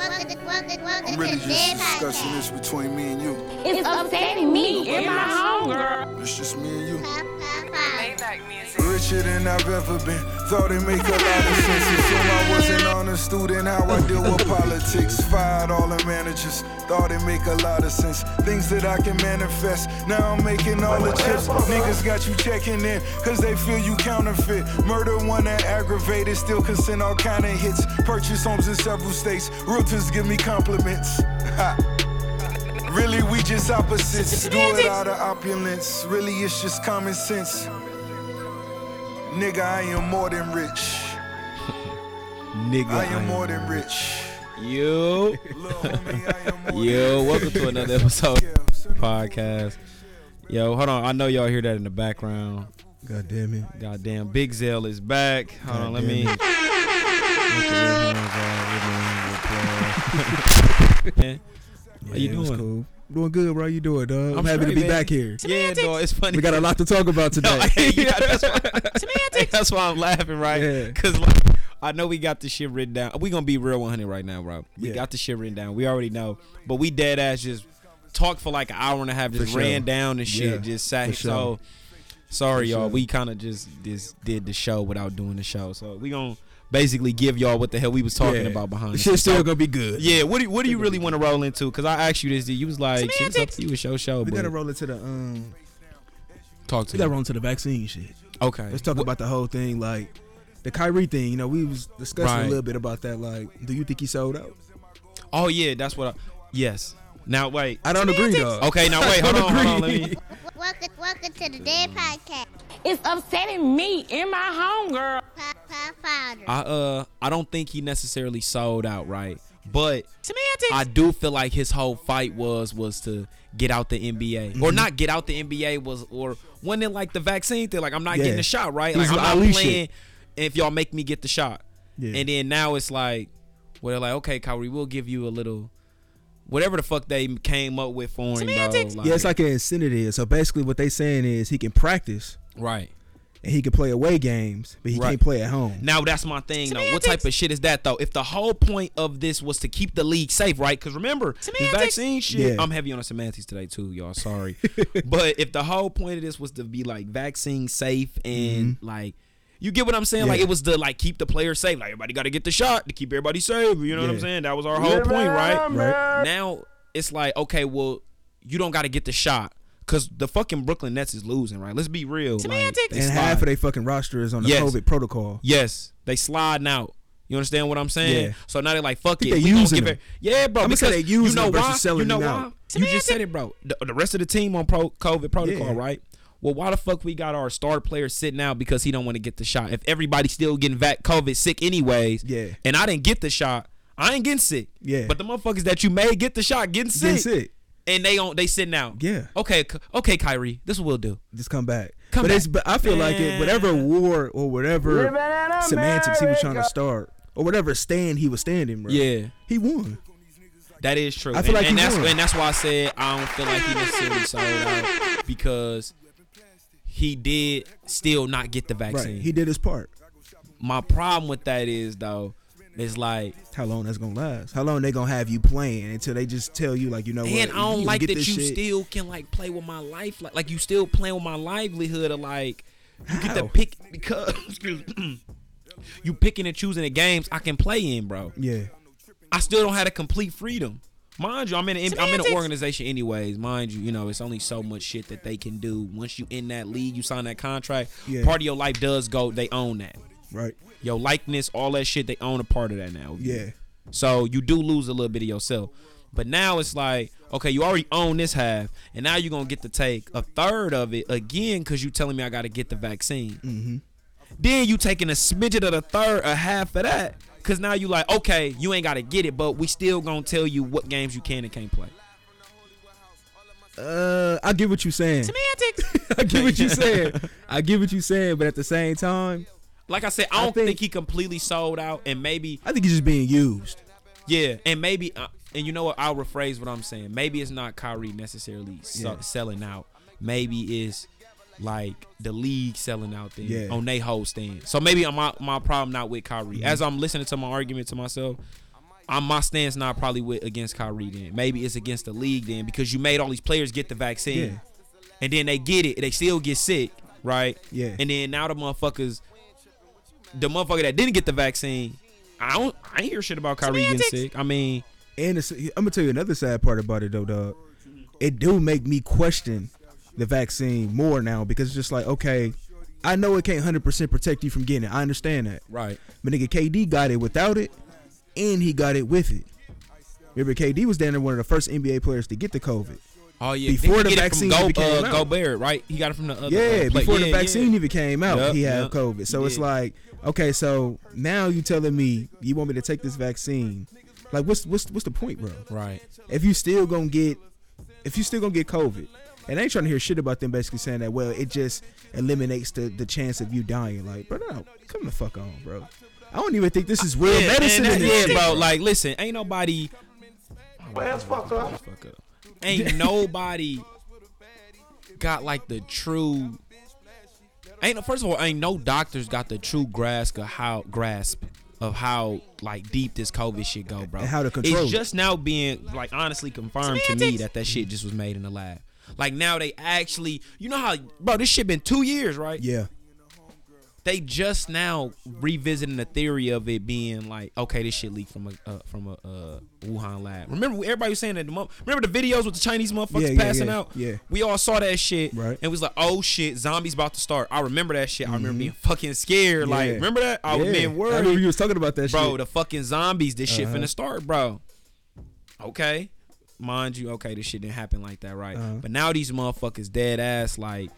I'm really just discussing this between me and you. It's upsetting me and my homegirl. It's just me and you. Richer than I've ever been. Thought it make a lot of sense. Assume I wasn't on a student. How I deal with politics. Fired all the managers. Thought it make a lot of sense. Things that I can manifest. Now I'm making all the chips. Niggas got you checking in. Cause they feel you counterfeit. Murder one that aggravated. Still can send all kind of hits. Purchase homes in several states. Realtors give me compliments. Ha. Really, we just opposites. Do it out of opulence. Really, it's just common sense. Nigga, I am more than rich. Nigga. I am more than rich. Yo. Little I am Yo, welcome to another episode Yeah, send it- podcast. Yo, hold on. I know y'all hear that in the background. God damn it. Goddamn, Big Zell is back. Hold on, let me. damn Get the earphones out. Get me- How you doing? Cool. Doing good, bro. You doing, dog? I'm, I'm happy to be man. back here. Yeah, dog, it's funny. We got a lot to talk about No, today. yeah, that's, why, that's why I'm laughing, right? Yeah. Because like, I know we got the shit written down. We gonna be real 100 right now, bro. We Yeah. got the shit written down. We already know, but we dead ass just talked for like an hour and a half, just sure. ran down and shit, Yeah, just sat. for sure. So sorry, For y'all. sure. We kind of just just did the show without doing the show. So we gonna basically give y'all what the hell we was talking Yeah. about behind The the shit's still gonna be good. yeah, what do you, what do you really want to roll into? Because I asked you this, you was like, shit, it's up to you, it's your show. We but gotta roll into the um. talk to We gotta roll into the vaccine shit. Okay, Let's talk What- about the whole thing, like the Kyrie thing. You know, we was discussing Right. a little bit about that. Like, do you think he sold out? Oh yeah, that's what. I, yes. Now wait. I don't agree, though. Okay, now wait. Hold on, don't hold on. Let me. Welcome, welcome to the Den Podcast. It's upsetting me in my home, homegirl. I uh, I don't think he necessarily sold out, right? But Semantics. I do feel like his whole fight was was to get out the NBA, Mm-hmm. or not get out the NBA was, or wasn't it like the vaccine thing? Like I'm not Yeah. getting the shot, right? He Like was I'm not "Unleash playing it." if y'all make me get the shot. Yeah. And then now it's like, well, like okay, Kyrie, we'll give you a little. Whatever the fuck they came up with for him, Semantics. though. yeah, it's like an incentive. So basically, what they saying is he can practice right. and he can play away games, but he Right. can't play at home. Now that's my thing though. What type of shit is that though? If the whole point of this was to keep the league safe, right? Because remember, the vaccine shit. Yeah. I'm heavy on the semantics today too, y'all. Sorry, but if the whole point of this was to be like vaccine safe and mm-hmm. like. You get what I'm saying? Like Mm-hmm. It was to like keep the players safe. Like everybody got to get the shot to keep everybody safe. You know what I'm saying? That was our whole point, right? Right. Now it's like, okay, well, you don't got to get the shot because the fucking Brooklyn Nets is losing, right? Let's be real. Like, Semantics. they And slide. half of their fucking roster is on the Yes. COVID protocol. Yes, they sliding out. You understand what I'm saying? Yeah. So now they're like, fuck it. they we using give them. it. Yeah, bro. I'ma because they using you know them why? selling you know them why? out. You just said it, bro. The, the rest of the team on pro COVID protocol, Yeah. right? Well, why the fuck we got our star player sitting out because he don't want to get the shot? If everybody's still getting vac COVID sick anyways, Yeah. and I didn't get the shot, I ain't getting sick. Yeah. But the motherfuckers that you made get the shot getting sick, Getting sick. and they on they sitting out. Yeah. Okay, okay, Kyrie, this is what we'll do. Just come back. Come but back. it's but I feel like it whatever war or whatever semantics he was trying to start or whatever stand he was standing, bro. Yeah. He won. That is true. I feel and, like and he that's won. and that's why I said I don't feel like he necessarily sold out because he did still not get the Right. vaccine. He did his part. My problem with that is though, is like, How long that's gonna last? How long they gonna have you playing until they just tell you like you know and what? I don't like that you shit. still can like play with my life, like like you still playing with my livelihood of like you get to pick because you picking and choosing the games I can play in, bro. Yeah. I still don't have a complete freedom. Mind you, I'm in an, I'm in an organization anyways. Mind you, you know it's only so much shit that they can do. Once you in that league, you sign that contract. Yeah. Part of your life does go. They own that. Right. Your likeness, all that shit. They own a part of that now. Yeah. So you do lose a little bit of yourself. But now it's like, okay, you already own this half, and now you're gonna get to take a third of it again because you telling me I got to get the vaccine. Mm-hmm. Then you taking a smidget of the third, a half of that, because now you like, okay, you ain't got to get it, but we still gonna tell you what games you can and can't play. Uh, I get what you're saying. Semantics. I get what you're saying. I get what you're saying, but at the same time, Like I said, I I don't think, think- he completely sold out, and maybe I think he's just being used. yeah, and maybe uh, and you know what? I'll rephrase what I'm saying. Maybe it's not Kyrie necessarily Yeah. selling out. Maybe it's like the league selling out then Yeah. on they whole stand. So maybe my my problem not with Kyrie. Mm-hmm. As I'm listening to my argument to myself, I'm my stance not probably with against Kyrie then. Maybe it's against the league then because you made all these players get the vaccine. Yeah. And then they get it, they still get sick, right? Yeah. And then now the motherfuckers the motherfucker that didn't get the vaccine, I don't I ain't hear shit about Kyrie getting sick. I mean, And it's, I'm gonna tell you another sad part about it though, dog. It do make me question the vaccine more now because it's just like, okay, I know it can't hundred percent protect you from getting it. I understand that. right. But nigga, KD got it without it, and he got it with it. Remember, KD was down there one of the first NBA players to get the COVID. Oh yeah, Before the vaccine Go, came uh, out. Gobert, right? He got it from the other. Yeah, uh, play- before the vaccine yeah. even came out, Yep, he had yep. COVID. So He it's like, okay, so now you telling me you want me to take this vaccine? Like, what's what's what's the point, bro? Right. If you still gonna get, if you still gonna get COVID, and I ain't trying to hear shit about them basically saying that. Well, it just eliminates the the chance of you dying. Like, bro, no, come the fuck on, bro. I don't even think this is real Yeah, medicine. and in that- this yeah, shit, bro. Like, listen, ain't nobody. fuck up. Fuck up. Ain't nobody got like the true. Ain't no- first of all, ain't no doctors got the true grasp of how grasp of how like deep this COVID shit go, bro. And how to control It's just now being like honestly confirmed to me that that shit just was made in the lab. Like now they actually, you know how, bro, this shit been two years, right? Yeah, they just now revisiting the theory of it being like, okay, this shit leaked from a uh, from a uh, Wuhan lab. Remember, everybody was saying that. The mo- remember the videos with the Chinese motherfuckers Yeah, yeah, passing yeah, out. yeah. we all saw that shit, Right. And was like, oh shit, zombies about to start. I remember that shit. I remember being fucking scared. Like, Mm-hmm. Remember that? I was yeah. being I remember you was talking about that bro. shit. The fucking zombies. This shit Uh-huh. finna start, bro. Okay, mind you, okay, this shit didn't happen like that, right? Uh-huh. But now these motherfuckers dead ass like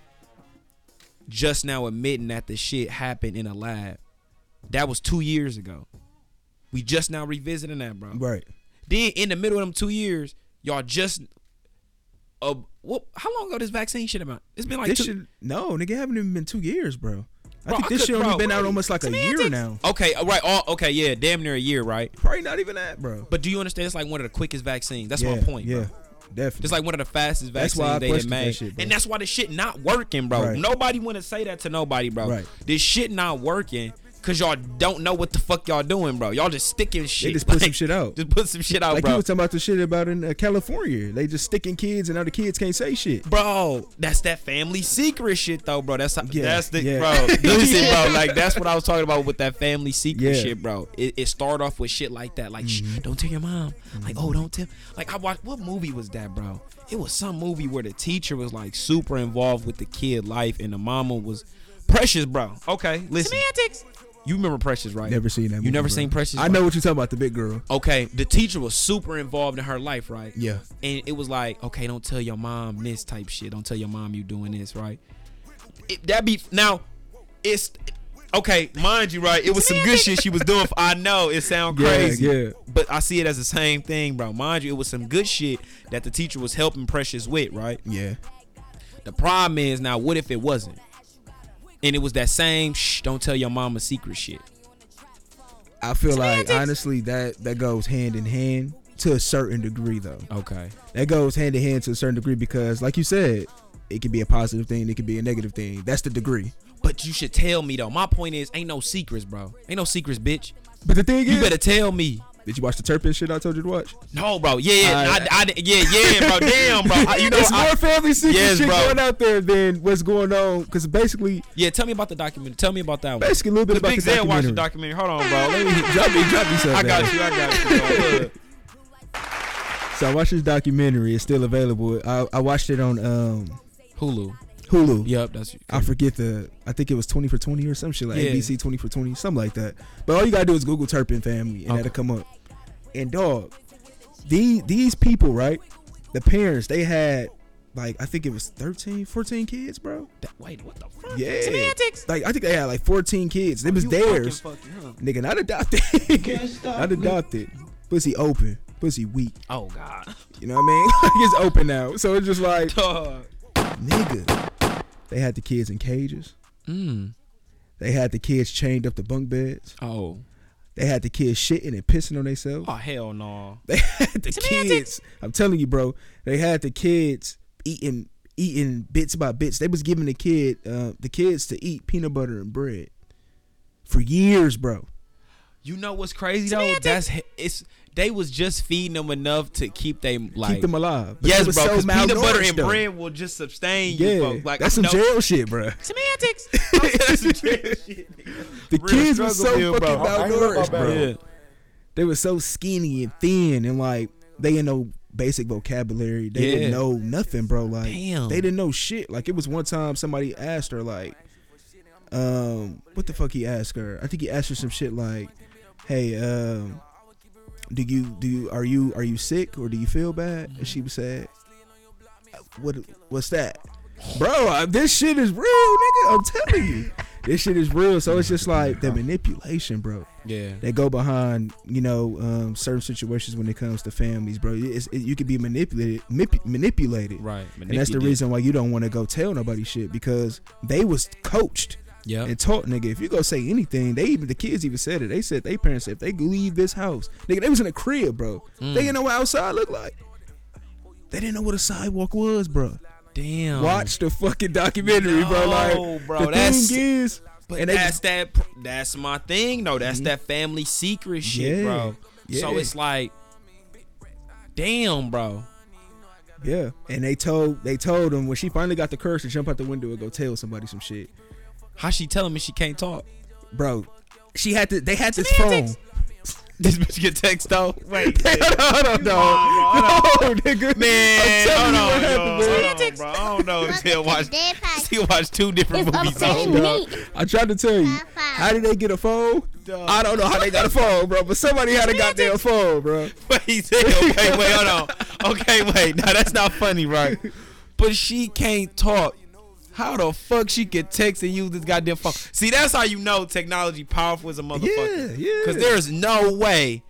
just now admitting that the shit happened in a lab. That was two years ago. We just now revisiting that, bro. right. Then in the middle of them two years, y'all just uh what how long ago this vaccine shit about? It's been like this two, shit, no, nigga, haven't even been two years, bro. I Bro, think I this could- shit only bro, been out almost like a year now. Okay, uh, right. all, okay, yeah, damn near a year, right? Probably not even that, bro. But do you understand it's like one of the quickest vaccines? That's yeah, my point, Yeah, bro. definitely. It's like one of the fastest That's vaccines why they done question that made, shit, and that's why the shit not working, bro. Right. Nobody want to say that to nobody, bro. Right. This shit not working because y'all don't know what the fuck y'all doing, bro. Y'all just sticking shit. they just put some shit out. Just put some shit out, Like bro. you was talking about the shit about in uh, California. They just sticking kids, and now the kids can't say shit. Bro, that's that family secret shit though, bro. That's Yeah, that's the yeah. bro. Listen, bro, like that's what I was talking about with that family secret Yeah. shit, bro. It, it started off with shit like that, like Mm-hmm. shh, don't tell your mom. Like oh, don't tell. Like I watched what movie was that, bro? It was some movie where the teacher was like super involved with the kid life, and the mama was precious, bro. Okay, listen. Semantics. You remember Precious, right? Never seen that. You movie, never bro. seen Precious? I bro? know what you're talking about. The big girl. Okay, the teacher was super involved in her life, right? Yeah. And it was like, okay, don't tell your mom this type shit. Don't tell your mom you doing this, right? It, that be now, it's okay. Mind you, right? It was some good shit she was doing. For, I know it sound Yeah, crazy, yeah. but I see it as the same thing, bro. Mind you, it was some good shit that the teacher was helping Precious with, right? Yeah. The problem is now, what if it wasn't? And it was that same shh, don't tell your mama secret shit. I feel like honestly that that goes hand in hand to a certain degree though. Okay. That goes hand in hand to a certain degree because, like you said, it could be a positive thing, it could be a negative thing. That's the degree. But you should tell me though. My point is, ain't no secrets, bro. Ain't no secrets, bitch. But the thing You is, You better tell me. Did you watch the Turpin shit I told you to watch? No, bro. Yeah, yeah. I, I, yeah, yeah, bro. Damn, bro. I, you know, it's I- more family secret Yes, shit bro. going out there than what's going on. Because basically, yeah. Tell me about the documentary. Tell me about that one. basically a little bit The about Big the Zell watched the documentary. documentary. Hold on, bro. Let me. drop me, drop me something. I got you. I got you. Bro. So I watched this documentary. It's still available. I, I watched it on um, Hulu. Hulu. Yep, that's. I forget the. I think it was twenty for twenty or some shit like Yeah. ABC twenty for twenty, something like that. But all you gotta do is Google Turpin family, and Okay. that'll come up. And dog, these these people, right? The parents, they had like I think it was 13, 14 kids, bro. That, wait, what the fuck? Yeah, Semantics. like I think they had like fourteen kids. It was You theirs, fucking huh? nigga, not adopted, not adopted. Pussy open, pussy weak. Oh God. You know what I mean? like it's open now, so it's just like Dog. nigga. They had the kids in cages. Mm. They had the kids chained up to bunk beds. Oh. They had the kids shitting and pissing on themselves. Oh hell no. They had the kids. I'm telling you, bro. They had the kids eating eating bits by bits. They was giving the kid uh, the kids to eat peanut butter and bread for years, bro. You know what's crazy though? That's it's they was just feeding them enough to keep them like Keep them alive. But Yes, bro. Because so peanut butter and though. bread will just sustain you. Yeah, folks. Like that's some know- jail shit, bro. semantics. That's some jail shit. The Real kids were so meal, fucking bro. I ain't know malnourished, bro. Yeah. They were so skinny and thin, and like they didn't know basic vocabulary. They Yeah. didn't know nothing, bro. Like Damn. they didn't know shit. Like it was one time somebody asked her like, um, what the fuck he asked her? I think he asked her some shit like, hey, um, do you do you are you are you sick or do you feel bad? And she said, what what's that? Bro, this shit is real, nigga. I'm telling you. This shit is real. So it's just like the manipulation, bro Yeah. they go behind you know um, certain situations when it comes to families, bro. It's, it, you can be manipulated, manip- manipulated, Right. and that's the reason why you don't want to go tell nobody shit because they was coached Yeah. and taught, nigga. If you go say anything, they even the kids even said it. They said they parents said if they leave this house, nigga, they was in a crib, bro. Mm. They didn't know what outside looked like. They didn't know what a sidewalk was, bro. Damn. Watch the fucking documentary, bro. Like, No, bro, the that's- thing is, But that's that. That's my thing, though. That's that family secret shit, Yeah. bro. So it's like, damn, bro. Yeah, and they told they told him when she finally got the courage to jump out the window and go tell somebody some shit, How she telling me she can't talk? bro. She had to. They had this Semantics. phone. This bitch get text though. Wait, hold on, dog. No, nigga. man, I'm telling hold you on, what yo. happened, bro. Hold on, bro. I don't know. Welcome Still to watch. the Still watch two different It's movies. upsetting on. me. I tried to tell you. How did they get a phone? I don't know how they got a phone, bro. But somebody had a goddamn phone, bro. Wait, say- okay, wait, hold on. Okay, wait. Now that's not funny, right? But she can't talk. How the fuck she could text and use this goddamn phone? See, that's how you know technology powerful as a motherfucker. Yeah, yeah. Because there's no way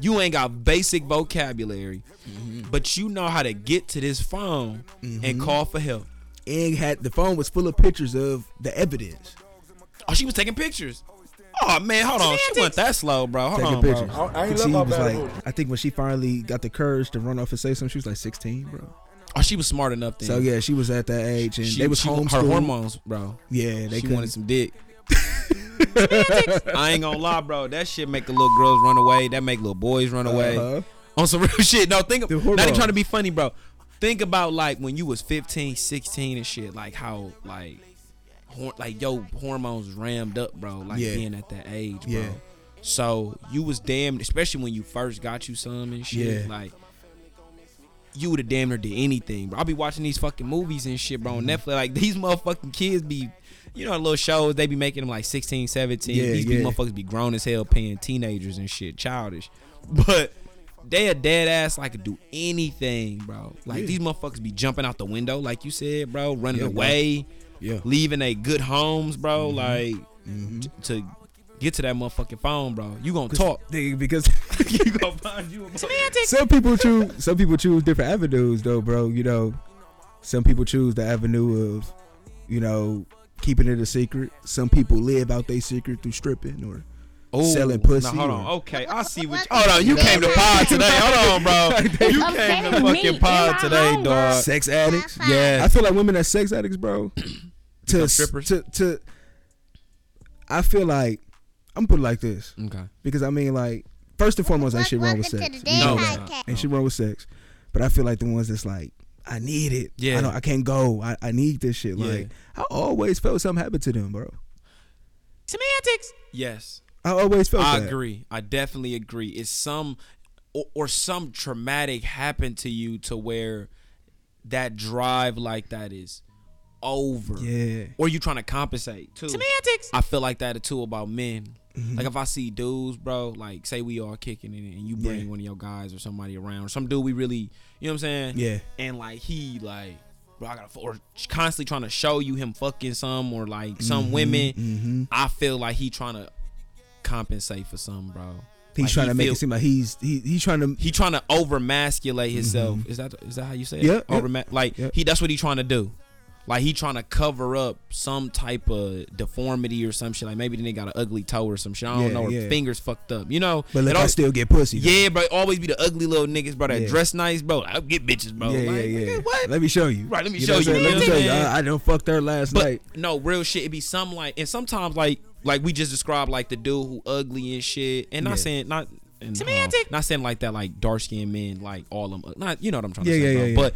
you ain't got basic vocabulary, Mm-hmm. but you know how to get to this phone and call for help. And had the phone was full of pictures of the evidence. Oh, she was taking pictures. Oh man, hold on. She went that slow, bro. Hold Taking on, pictures. bro. I- I ain't she love was bad like. I think when she finally got the courage to run off and say something, she was like 16, bro. Oh, she was smart enough then. So yeah, she was at that age, and she, they was she, homeschooled. her hormones, bro. Yeah, they she couldn't- wanted some dick. I ain't gonna lie, bro. That shit make the little girls run away. That make little boys run away. Uh-huh. On some real shit. No, think of Dude, not even trying to be funny, bro. Think about like when you was 15, 16 and shit, like how like hor- like yo hormones rammed up, bro. Like Yeah. being at that age, bro. Yeah. So you was damn, especially when you first got you some and shit. Yeah. Like you would have damn near did anything, bro. I'll be watching these fucking movies and shit, bro, on Mm-hmm. Netflix. Like these motherfucking kids be, you know, little shows they be making them like 16, 17. Yeah, these yeah. be motherfuckers be grown as hell paying teenagers and shit, childish. But they a dead ass like could do anything, bro. Like Yeah. these motherfuckers be jumping out the window, like you said, bro, running away, Yeah. leaving a good homes, bro. Mm-hmm. Like t- to get to that motherfucking phone, bro. You gonna talk? Nigga, because you gonna find you a some people choose some people choose different avenues though, bro. You know, some people choose the avenue of, you know, keeping it a secret. Some people live out their secret through stripping or Ooh, selling pussy Now, hold or- on. Okay, I see what. Welcome hold on, you to came to Den pod today. Hold on, bro. You I'm came to saying fucking me pod today, homegirl. dog. sex addicts. Yeah. I feel like women that's sex addicts, bro. to strippers? to to. I feel like I'm gonna put it like this Okay. because I mean, like, first and foremost, ain't shit wrong with sex. the Den No, Podcast. ain't shit wrong with sex, but I feel like the ones that's like, I need it. Yeah. I don't. I can't go. I, I need this shit. Yeah. Like, I always felt something happened to them, bro. Semantics. Yes, I always felt I that. agree. I definitely agree. It's some or, or some traumatic happened to you to where that drive like that is over. Yeah. Or you trying to compensate too. Semantics. I feel like that too about men. Mm-hmm. Like if I see dudes, bro, like say we are kicking it and you bring Yeah. one of your guys or somebody around, or some dude we really, you know what I'm saying? Yeah. And like he like, bro, I gotta, or constantly trying to show you him fucking some or like some women. Mm-hmm. I feel like he trying to compensate for something, bro. He's Like, trying he to make feel- it seem like he's he, he's trying to. he trying to over masculate himself. Is that is that how you say it? Yeah. Over like Yeah. he that's what he trying to do. Like he trying to cover up some type of deformity or some shit. Like maybe the nigga got an ugly toe or some shit. I don't Yeah, know. Or yeah. fingers fucked up. You know. But It look, I still get pussy. though. yeah, bro. Always be the ugly little niggas, bro. That Yeah. dress nice, bro. I get bitches, bro. Yeah, Like, yeah, yeah. nigga, What? Let me show you. Right, let me know show you, I'm saying? Let me show you. Man. I, I done fucked her last But night. no, real shit. It be some like, and sometimes like like we just described like the dude who ugly and shit, and not Yeah. saying not. And, uh, Semantic. not saying like that, like dark skinned men, like all them, not you know what I'm trying Yeah, to say, yeah, bro. yeah, yeah. but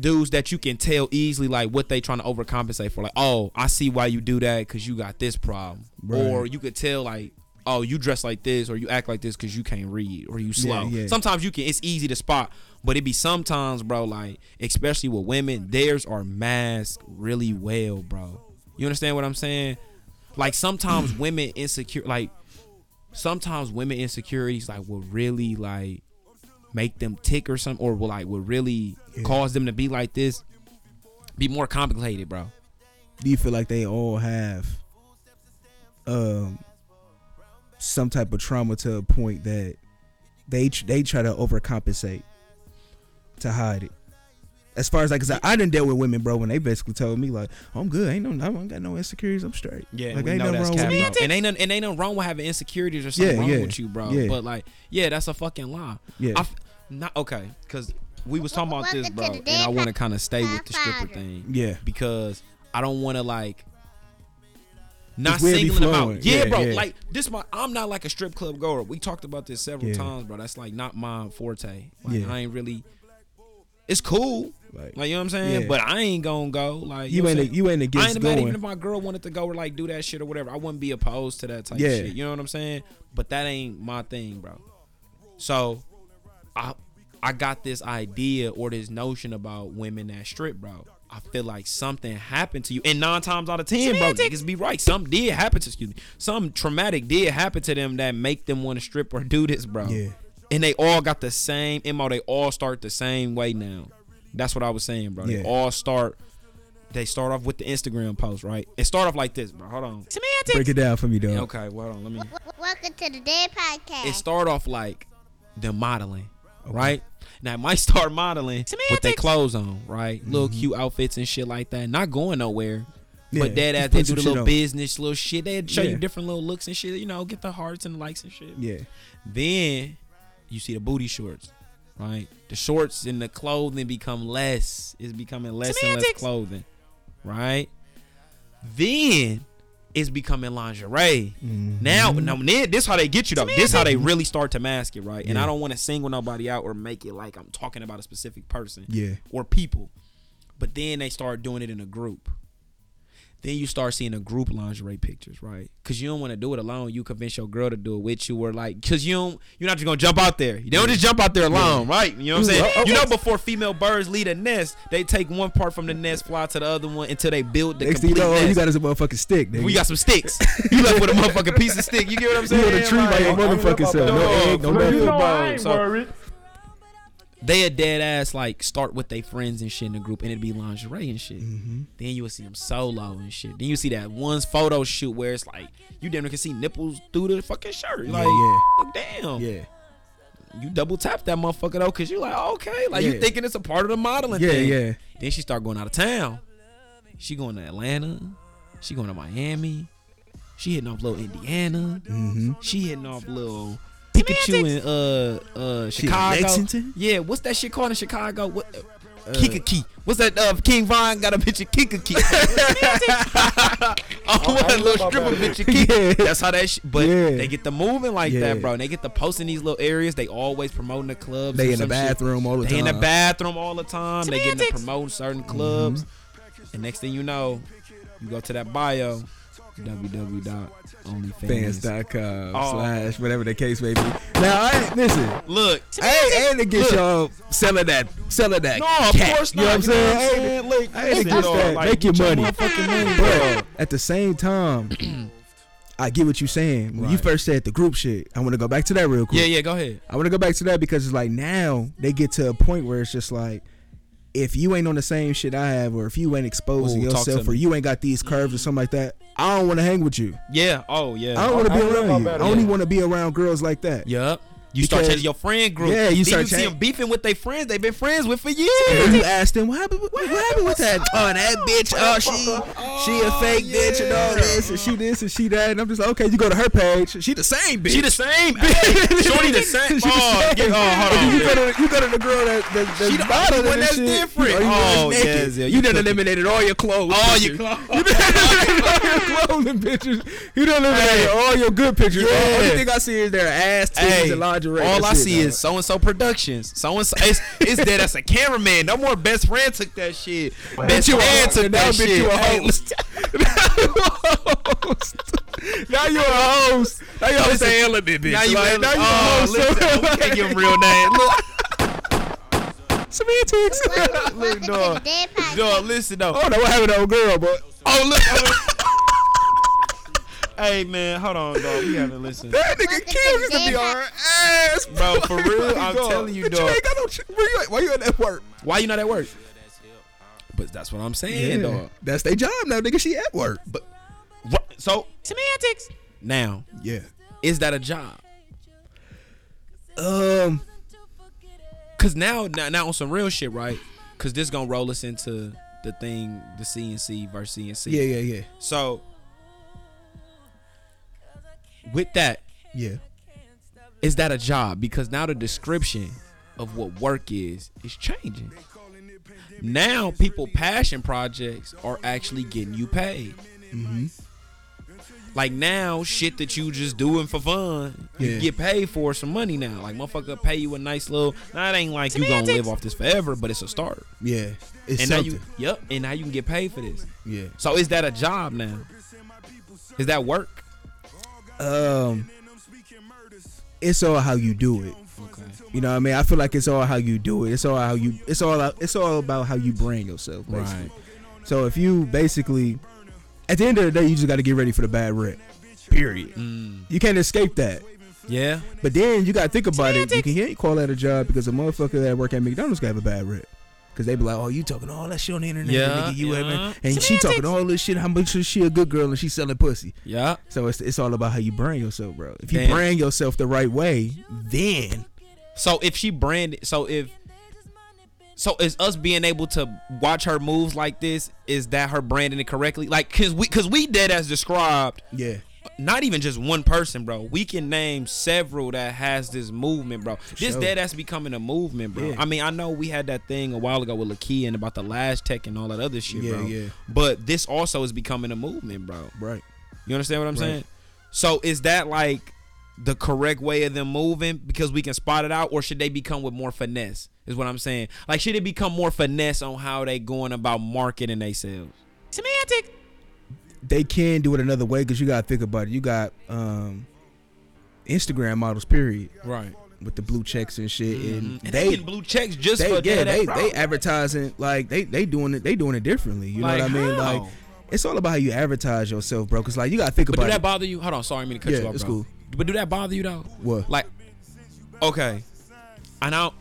dudes that you can tell easily like what they trying to overcompensate for, like, oh, I see why you do that because you got this problem, Right. or you could tell like, oh, you dress like this or you act like this because you can't read or you slow. yeah. Sometimes you can, it's easy to spot, but it be sometimes, bro, like especially with women, theirs are masked really well, bro. You understand what I'm saying? Like sometimes women insecure, like sometimes women insecurities like will really like make them tick or something, or will like will really Yeah. cause them to be like this. Be more complicated, bro. Do you feel like they all have um some type of trauma to a point that they tr- they try to overcompensate to hide it? As far as like, cause I, I didn't deal with women, bro, when they basically told me like, I'm good, ain't no, I ain't got no insecurities, I'm straight. Yeah, like ain't know nothing wrong with me. And ain't nothing, and ain't nothing wrong with having insecurities or something Yeah, wrong yeah, with you, bro. yeah. But like, yeah, that's a fucking lie. Yeah, I f- not okay, because we was talking about this, bro, to and I want to kind of stay with the stripper thing yeah, because I don't want to like not It's weird be singling them out. Yeah, Yeah, bro. yeah. Like this, my I'm not like a strip club goer. We talked about this several Yeah. times, bro. That's like not my forte. Like Yeah. I ain't really. It's cool, like, like you know what I'm saying, Yeah. but I ain't gonna go. Like you know what ain't a, you ain't I against ain't mad even if my girl wanted to go or like do that shit or whatever. I wouldn't be opposed to that type Yeah. of shit. You know what I'm saying? But that ain't my thing, bro. So I I got this idea or this notion about women that strip, bro. I feel like something happened to you. And nine times out of ten, bro, niggas be right. Something did happen to excuse me. Something traumatic did happen to them that make them want to strip or do this, bro. Yeah, And they all got the same MO. They all start the same way now. That's what I was saying, bro. They Yeah. all start. They start off with the Instagram post, right? It start off like this, bro. Hold on. break it down for me, dog. Okay, well, hold on. Let me. Welcome to the Den Podcast. It start off like the modeling, right? Now it might start modeling with their clothes on, right? Little cute outfits and shit like that. Not going nowhere. Mm-hmm. Yeah, but dead just ass, they put do some the shit little on. business, little shit. They show Yeah. you different little looks and shit. You know, get the hearts and the likes and shit. Yeah, Then you see the booty shorts, right? The shorts and the clothing become less. It's becoming less and less clothing, right? Then it's becoming lingerie. Mhm. Now, now then, this how they get you though. This how they really start to mask it, right? And I don't want to single nobody out or make it like I'm talking about a specific person yeah, or people. But then they start doing it in a group. Then you start seeing the group lingerie pictures, right? Because you don't want to do it alone. You convince your girl to do it with you, or like, because you don't, you're not just gonna jump out there. You don't just jump out there alone, right? You know what I'm saying? Ooh, oh, you know, oh. before female birds lead a nest, they take one part from the nest, fly to the other one until they build the Next thing complete oh, you know, nest. you got is a motherfucking stick. Nigga. we got some sticks. you left with a motherfucking piece of stick. You get what I'm saying? you saying? on a tree by your motherfucking self. No Dog, egg, no for nothing. real, know I bro. ain't So- worried. They a dead ass like start with their friends and shit in the group and it'd be lingerie and shit. Mhm. Then you would see them solo and shit. Then you see that one's photo shoot where it's like you damn near can see nipples through the fucking shirt. Like, yeah. damn. Yeah, You double tap that motherfucker though, cause you like, okay, like you thinking it's a part of the modeling yeah, thing. yeah. Then she start going out of town. She going to Atlanta. She going to Miami. She hitting off little Indiana. Mm-hmm. She hitting off little Pikachu in uh uh Chicago. Lexington? Yeah, what's that shit called in Chicago? What uh, Kikaki. What's that uh King Von got a bitch of Kikaki. oh, what a little stripper bitch of Kik. Yeah. That's how that shit but Yeah. they get the moving like Yeah. that, bro. And they get the post in these little areas. They always promoting the clubs. They in the some shit. bathroom all the time. They in the bathroom all the time. They getting to promote certain clubs. Mm-hmm. And next thing you know, you go to that bio, www.onlyfans. Fans.com Oh. slash whatever the case may be. Now, I ain't, listen, Look, I ain't, I ain't against Look. y'all selling that, selling that. no, of cat, course You know not. what I'm saying? I ain't- Like, I ain't against that. like, Make your money. money. But at the same time, I get what you're saying. When you first said the group shit, I want to go back to that real quick. Yeah, yeah, go ahead. I want to go back to that because it's like now they get to a point where it's just like, if you ain't on the same shit I have, or if you ain't exposing yourself, or you ain't got these curves or something like that, I don't want to hang with you. Yeah. Oh, yeah. I don't want to be around you. I that, only want to be around girls like that. Yup. You start Because- changing your friend group. Yeah, you Then start you see them beefing with their friends they've been friends with for years. And you ask them what happened. What, what happened with that? Oh, that bitch. Oh, she she a fake oh, bitch and all this, and she this and she that. And I'm just like, okay, you go to her page. She the same bitch. She the same. Hey, Shorty the same. She the Oh, same. get, oh, hold on. You go to you go to the girl that that that's She the only one that's shit. different. You Oh, yes, yeah, you, you done eliminated all your clothes. Oh, and you shit. close. You done eliminated all your clothes them pictures. You don't look all your good pictures. Yeah. Only thing I see is their ass, titties, and lingerie. All I see is so and so productions. So and so. It's, it's that that's a cameraman. No more best friend took that shit. Best friend took that shit. Now you a host. now you a host. Now you a host. Now you like, now you a host. Listen, we can't give him real name. Look semantics. look, dog. Dog, listen though. Oh no, what happened to old girl, but oh look. Hey man, hold on, dog. We haven't listened. That nigga Kim used to be on her ass, bro. For real, I'm dog. telling you, dog. You ain't got no. Where you at? Why you at that work? Why you not at work? But that's what I'm saying, yeah. dog. That's their job now, nigga. She at work, but what? So semantics. Now, yeah, is that a job? Um, Cause now, now, now on some real shit, right? Cause this gonna roll us into the thing, the CNC versus CNC. Yeah, yeah, yeah. So with that, yeah, is that a job? Because now the description of what work is is changing. Now people passion projects are actually getting you paid. Mm-hmm. Like now, shit that you just doing for fun, you get paid for some money now. Like motherfucker pay you a nice little. Now it ain't like you gonna live off this forever, but it's a start. Yeah, it's and something. now you, yep, and now you can get paid for this. Yeah. So is that a job now? Is that work? Um, it's all how you do it. Okay. You know what I mean? I feel like it's all how you do it. It's all how you. It's all. It's all about how you brand yourself. Basically. Right. So if you basically at the end of the day, you just got to get ready for the bad rep. Period. Mm. You can't escape that. Yeah. But then you got to think about it. You can not call that a job because a motherfucker that work at McDonald's got have a bad rep. Cause they be like, oh, you talking all that shit on the internet, yeah, nigga, you yeah. and she talking all this shit. How much is she a good girl and she selling pussy? Yeah. So it's it's all about how you brand yourself, bro. If you Damn. brand yourself the right way, then. So if she branded, so if so is us being able to watch her moves like this is that her branding it correctly? Like cause we cause we did as described. Yeah. Not even just one person, bro. We can name several that has this movement, bro. For this sure. dead ass becoming a movement, bro. Yeah. I mean, I know we had that thing a while ago with Lakia and about the last tech and all that other shit, yeah, bro. Yeah. But this also is becoming a movement, bro. Right. You understand what I'm right. saying? So is that like the correct way of them moving because we can spot it out, or should they become with more finesse? Is what I'm saying. Like, should it become more finesse on how they going about marketing themselves? Semantic. They can do it another way because you gotta think about it. You got um, Instagram models, period. Right. With the blue checks and shit, mm-hmm. and, and, they, they blue checks just they, for yeah, that, they they advertising like they they doing it they doing it differently. You like know what I mean? Like it's all about how you advertise yourself, bro. Cause like you gotta think about. but about. Do that it. bother you? Hold on, sorry, I mean to cut yeah, you off, it's bro. cool. But do that bother you though? What? Like, okay, I know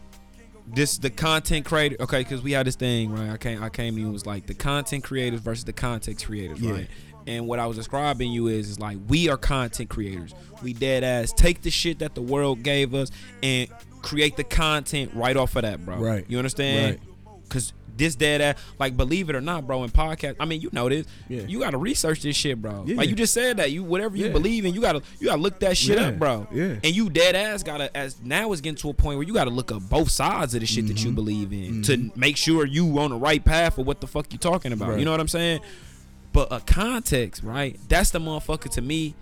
this the content creator. Okay, because we had this thing right. I came I came to you and was like the content creators versus the context creators, yeah. right? And what I was describing you is is like we are content creators. We dead ass take the shit that the world gave us and create the content right off of that, bro. Right. You understand? Right. Cause this dead ass like believe it or not bro in podcast i mean you know this yeah. you gotta research this shit bro yeah. like you just said that you whatever you yeah. believe in you gotta you gotta look that shit yeah. up bro yeah and you dead ass gotta as now it's getting to a point where you gotta look up both sides of the shit mm-hmm. that you mm-hmm. believe in mm-hmm. to make sure you on the right path for what the fuck you talking about right. you know what i'm saying but a context right that's the motherfucker to me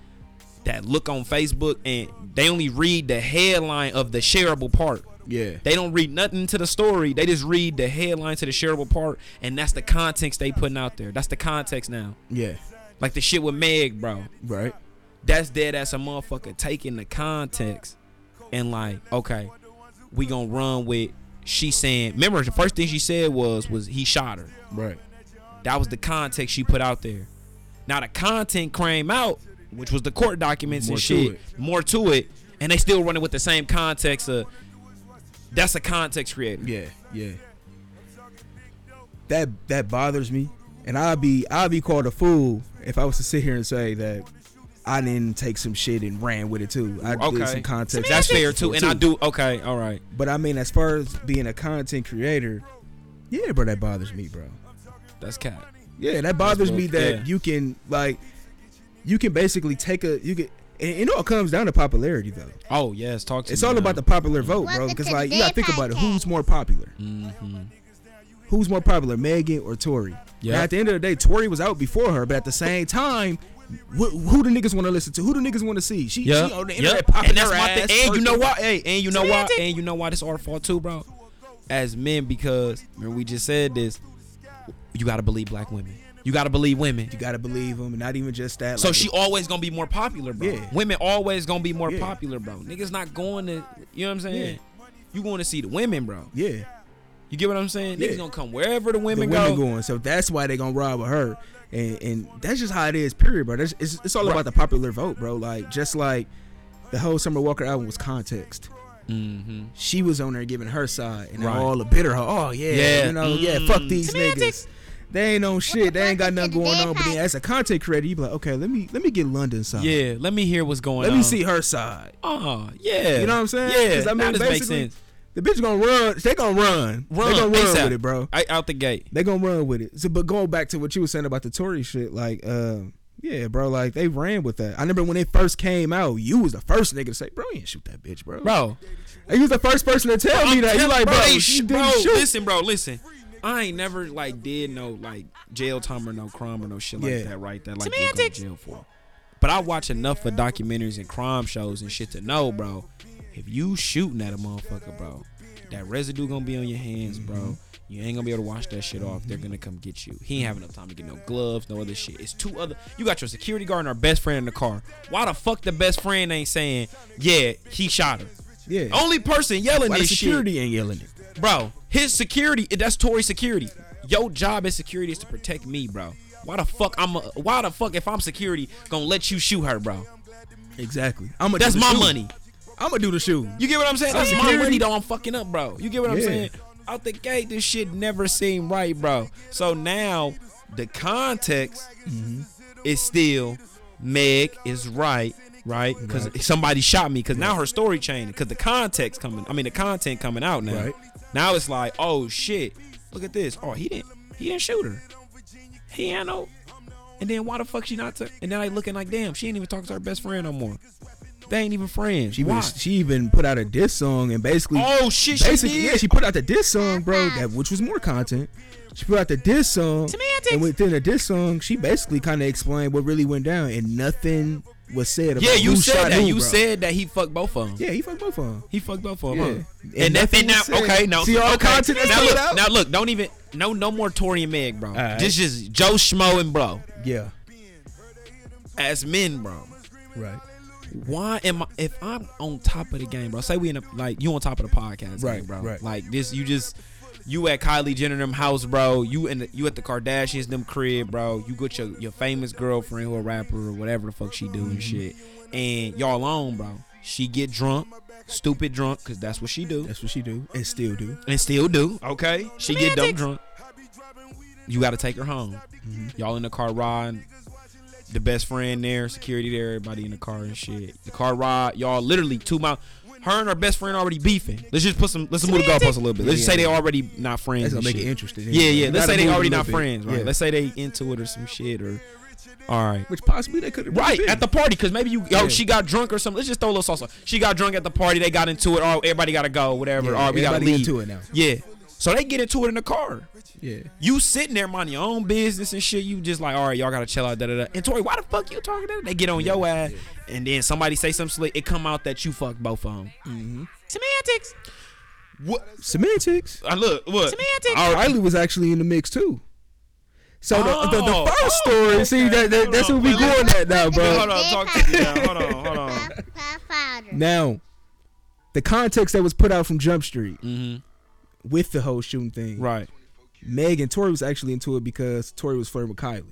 that look on facebook and they only read the headline of the shareable part yeah. They don't read nothing to the story. They just read the headline to the shareable part, and that's the context they putting out there. That's the context now. Yeah. Like the shit with Meg, bro. Right. That's dead as a motherfucker taking the context and like, okay, we gonna run with she saying remember the first thing she said was was he shot her. Right. That was the context she put out there. Now the content came out, which was the court documents more and shit, it. more to it, and they still running with the same context of that's a context creator. Yeah, yeah. That that bothers me, and I'll be I'll be called a fool if I was to sit here and say that I didn't take some shit and ran with it too. I okay. did some context. That's fair too, and I do. Okay, all right. But I mean, as far as being a content creator, yeah, bro, that bothers me, bro. That's cat. Yeah, that bothers me that yeah. you can like, you can basically take a you can and it all comes down to popularity, though. Oh yes, talk to It's me all now. about the popular vote, bro. Because like you gotta think about it. Who's more popular? Mm-hmm. Who's more popular, Megan or Tory? Yeah. At the end of the day, Tory was out before her, but at the same time, wh- who the niggas want to listen to? Who the niggas want to see? She, Yeah, she on the yeah. internet popping and that's her my ass. thing. And you know twerking. what? Hey, and you know why? And you know why this our fault too, bro? As men, because remember we just said this. You gotta believe black women. You gotta believe women. You gotta believe them, and not even just that. So like, she always gonna be more popular, bro. Yeah. Women always gonna be more Yeah. popular, bro. Niggas not going to, you know what I'm saying? You going to see the women, bro. yeah, You get what I'm saying? Yeah. Niggas gonna come wherever the the women, women go. going. So that's why they gonna rob with her, and and that's just how it is. Period, bro. That's, it's it's all Right. about the popular vote, bro. Like just like the whole Summer Walker album was context. Mm-hmm. She was on there giving her side, and Right. all the bitter. Oh yeah, Yeah. you know, yeah. Mm. Fuck these Semantics. niggas. They ain't on shit. They ain't got nothing going the on. But then as a content creator, you be like, okay, let me let me get London side. Yeah, let me hear what's going Let on. Let me see her side. Oh, yeah. You know what I'm saying? Yeah, 'Cause, I mean, that just makes sense. The bitch gonna run. They gonna run. Run, They gonna run ASAP. with it, bro. I, out the gate. They gonna run with it. So, but going back to what you were saying about the Tory shit, like, um, yeah, bro, like they ran with that. I remember when it first came out, you was the first nigga to say, bro, you didn't shoot that bitch, bro. Bro, And you was the first person to tell me that. You like, bro, they she sh- didn't bro, shoot. listen, bro, listen. I ain't never like did no like jail time or no crime or no shit like Yeah. that, right? That like you go to jail for. But I watch enough of documentaries and crime shows and shit to know, bro. If you shooting at a motherfucker, bro, that residue gonna be on your hands, bro. Mm-hmm. You ain't gonna be able to wash that shit off. They're gonna come get you. He ain't have enough time to get no gloves, no other shit. It's two other. You got your security guard and our best friend in the car. Why the fuck the best friend ain't saying, yeah, he shot her? yeah. Only person yelling Why the this shit security ain't yelling it? Bro. His security, that's Tory security. Your job as security is to protect me, bro. Why the fuck I'm? A, why the fuck if I'm security gonna let you shoot her, bro? Exactly. I'm. That's my money. I'm gonna do the shooting. You get what I'm saying? That's my money, though. I'm fucking up, bro. You get what I'm saying? Out the gate, this shit never seemed right, bro. So now the context Mm-hmm. is still Meg is right, right? Because somebody shot me. Because now her story changed. Because the context coming, I mean the content coming out now. Right. Now it's like, oh shit, look at this. Oh, he didn't, he didn't shoot her. He ain't no. And then why the fuck she not? T- and then I looking like, damn, she ain't even talking to her best friend no more. They ain't even friends. She why? was, she even put out a diss song and basically oh shit, she basically, did. yeah, she put out the diss song, bro, that which was more content. She put out the diss song, Semantics. and within the diss song, she basically kind of explained what really went down, and nothing was said about yeah, you said that. who, you bro. said that he fucked both of them. yeah, he fucked both of them. He fucked both of them. Yeah. Huh? And And, that, nothing and now, said. okay, no, See all okay. content that's now look, out? now look, don't even no no more Tory and Meg, bro. Alright. This just Joe Schmo and bro. Yeah, As men, bro. right, Why am I if I'm on top of the game, bro? Say we in a like you on top of the podcast, Right, game, bro. right. Like this, you just you at Kylie Jenner them house, bro. You in the, you at the Kardashians them crib, bro. You got your your famous girlfriend who a rapper or whatever the fuck she doing and Mm-hmm. shit, and y'all alone, bro. She get drunk, stupid drunk, cause that's what she do. that's what she do and still do. and still do. Okay, she get dumb drunk. You got to take her home. Mm-hmm. Y'all in the car ride The best friend there, security there, everybody in the car and shit. The car ride, y'all literally two miles. Her and her best friend already beefing. Let's just put some. Let's move the goalposts a little bit. Let's just Yeah, say they yeah. already not friends. That's gonna make shit. it interesting. Yeah, You yeah. Let's say they move it a already not bit. friends, right? Yeah. Let's say they into it or some shit or. All right. which possibly they could have Right at the party, because maybe you, yo, Yeah. she got drunk or something. Let's just throw a little sauce. on. She got drunk at the party. They got into it. Oh, everybody got to go. Whatever. Yeah, oh, we got to leave. into it now. Yeah. So they get into it in the car. Yeah, You sitting there minding your own business and shit. You just like, all right, y'all gotta chill out. Da da da. And Tory, why the fuck you talking to them? They get on your ass, and then somebody say something slick. It come out that you fucked both of them. Mm-hmm. Semantics. What? semantics. I look. What? Semantics. All right. Kylie was actually in the mix too. So the, the, the Oh, first oh, story, see that, that that's what we wait, going at now, bro. Hold on. Talk to me. Yeah, hold on. Hold on. Pop, pop powder. Now, the context that was put out from Jump Street Mm-hmm. with the whole shooting thing, Right. Meg and Tory was actually into it because Tory was flirting with Kylie.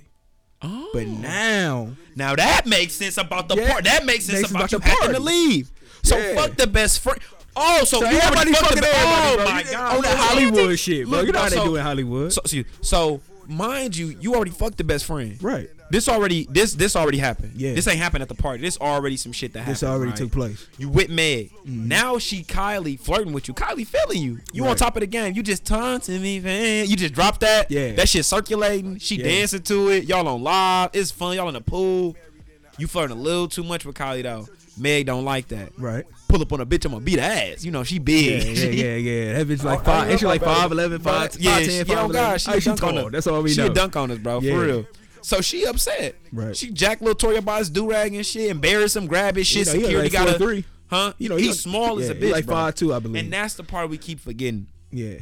Oh. But now, Now that makes sense about the Yeah, part. That makes sense makes about, you about the having to leave. So Yeah. fuck the best friend. Oh, so, so you already everybody fucked fucking the everybody, Oh bro. my god. on that Hollywood shit, bro. Look, you know how bro, they so- do in Hollywood, So, so, so mind you, you already fucked the best friend. right? This already this this already happened. Yeah. This ain't happened at the party. This already some shit that happened. This already right? took place. You with Meg. Mm-hmm. Now she Kylie flirting with you. Kylie feeling you. You on top of the game. You just taunting me, man. You just drop that. Yeah. That shit circulating. She Yeah. dancing to it. Y'all on live. It's fun. Y'all in the pool. You flirting a little too much with Kylie though. Meg don't like that. Right. Pull up on a bitch, I'm gonna beat her ass. You know, she big. yeah, yeah, yeah. That bitch like Oh, five. oh, Ain't she like bro. five eleven, five, yeah, five she, ten, yeah, five oh God, she, eleven? a dunk on us. That's all we she know. a dunk on us, bro, Yeah. for real. So she upset. Right. She jacked little about his do rag and shit, embarrassed him, grab his shit. You know, security like got a 4'3". huh? You know, he's he- small as a bitch, like bro. two, I believe. And that's the part we keep forgetting. Yeah.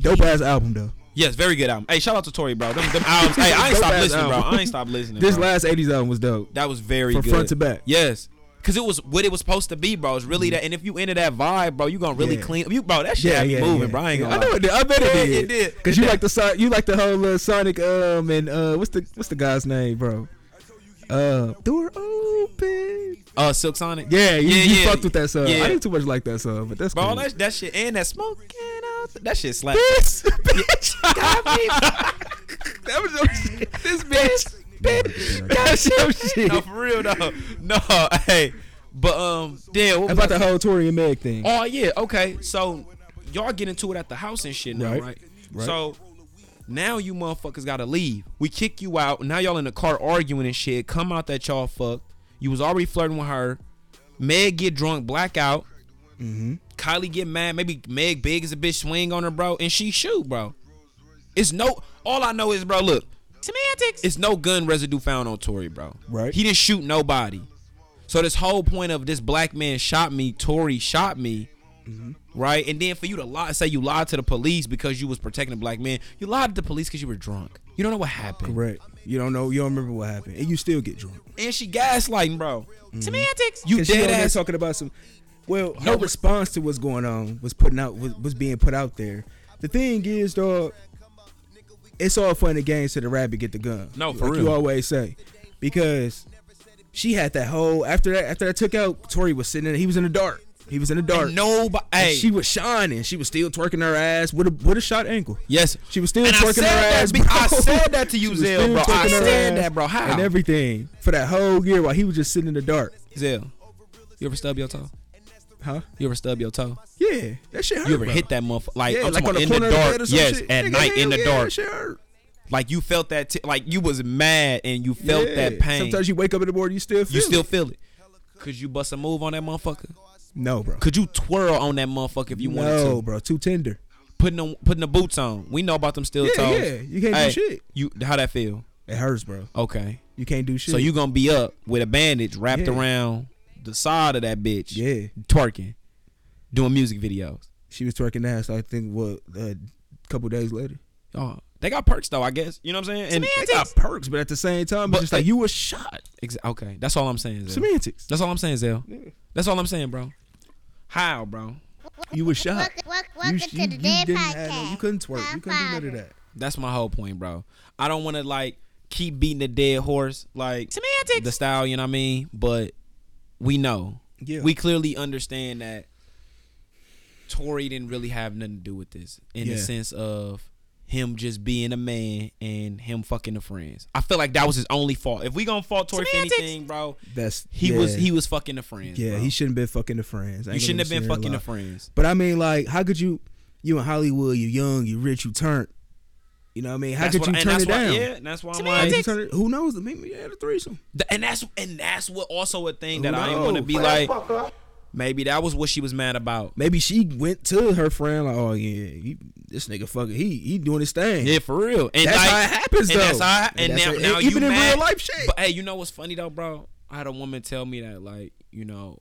Dope ass album though. Yes, very good album. Hey, shout out to Tory, bro. Them, them albums. hey, I ain't stop listening, bro. I ain't stop listening. This bro. last '80s album was dope. that was very From good. front to back. Yes. Cause it was what it was supposed to be, bro. It's really that, and if you into that vibe, bro, you gonna really Yeah. clean. You, bro, that shit had me moving, bro. I yeah. I know it did. I bet Yeah, it did. it did. Cause you like the you like the whole uh, Sonic um and uh what's the what's the guy's name, bro? Uh, door open. Uh, Silk Sonic. Yeah, you, Yeah, you yeah. fucked with that song. Yeah. I didn't too much like that song, but that's Bro, cool. that, that shit and that smoking out. That shit slap. This bitch got me. that was your shit. This bitch, bitch, that's your shit. no, for real though. No, hey, but um, damn. What About the whole Tory and Meg thing. Oh yeah, okay. So y'all get into it at the house and shit now, Right. right? Right. So now you motherfuckers gotta leave. We kick you out. Now y'all in the car arguing and shit. Come out that y'all fucked. You was already flirting with her. Meg get drunk, blackout. Mm-hmm. Kylie get mad. Maybe Meg big as a bitch swing on her, bro, and she shoot, bro. It's no. All I know is, bro, look. Semantics. It's no gun residue found on Tory, bro. Right. He didn't shoot nobody. So this whole point of this black man shot me, Tory shot me, Mm-hmm. right? And then for you to lie, say you lied to the police because you was protecting a black man, you lied to the police because you were drunk. You don't know what happened. Correct. You don't know. You don't remember what happened, and you still get drunk. And she gaslighting, bro. Semantics. You Cause she dead on ass. talking about some. Well, No, her but- response to what's going on was putting out was, was being put out there. The thing is, dog, it's all fun and games to the rabbit get the gun. No, for like real. you always say, because she had that whole after that after that took out. Tory was sitting in. He was in the dark. He was in the dark. Ain't Nobody. And she was shining. She was still twerking her ass with a with a shot ankle. yes. She was still And twerking her ass. be- I said that to you, Zell, bro. I said that, bro. How? And everything for that whole year while he was just sitting in the dark. Zell, you ever stub your toe? Huh? You ever stub your toe? Yeah, that shit hurt. You ever bro. hit that motherfucker? Like, Yeah, I'm like on the in corner the of the dark. bed Yes, shit. at Nigga, night in the yeah, dark. That shit hurt. Like you felt that, t- like you was mad and you felt Yeah. that pain. Sometimes you wake up in the morning, you still feel you still it. feel it. Could you bust a move on that motherfucker? no, bro. Could you twirl on that motherfucker if you wanted to? no, bro. Too tender. Putting the putting the boots on. We know about them steel Yeah, toes. yeah. You can't Hey, do shit. You how that feel? It hurts, bro. Okay. You can't do shit. So you gonna be up with a bandage wrapped Yeah. around the side of that bitch, yeah. twerking, doing music videos. She was twerking ass. I think what a couple days later. Oh, they got perks though, I guess. You know what I'm saying? And They got perks, but at the same time, But it's just like they- you were shot. Exa- okay, that's all I'm saying. Zell. Semantics. That's all I'm saying, Zell. Yeah. That's all I'm saying, bro. How, bro? You were shot. Welcome, welcome, You, you, to you the Den didn't Podcast. have no, you couldn't twerk. You couldn't do none of that. That's my whole point, bro. I don't want to like keep beating the dead horse, like Semantics. the style. You know what I mean? But we know, Yeah. we clearly understand that Tory didn't really have nothing to do with this, in Yeah. the sense of him just being a man and him fucking the friends. I feel like that was his only fault. If we gonna fault Tory for anything, bro, That's he yeah. was he was fucking the friends. Yeah, bro. he shouldn't been fucking the friends. You shouldn't have been sit here and fucking the friends. But I mean, like, how could you? You in Hollywood, you young, you rich, you turned. You know what I mean? How That's could what- you and turn it why- down? Yeah, and that's why I'm How like, you turn it- who knows? Maybe you had a threesome. Th- and that's and that's what also a thing that Who I didn't want to knows? be like. Maybe that was what she was mad about. Maybe she went to her friend like, "Oh yeah, he, this nigga fucking he he doing his thing." Yeah, for real. And that's like, how it happens and though. that's how. And, that's now, it. now you even in mad, real life shit. But hey, you know what's funny though, bro? I had a woman tell me that like you know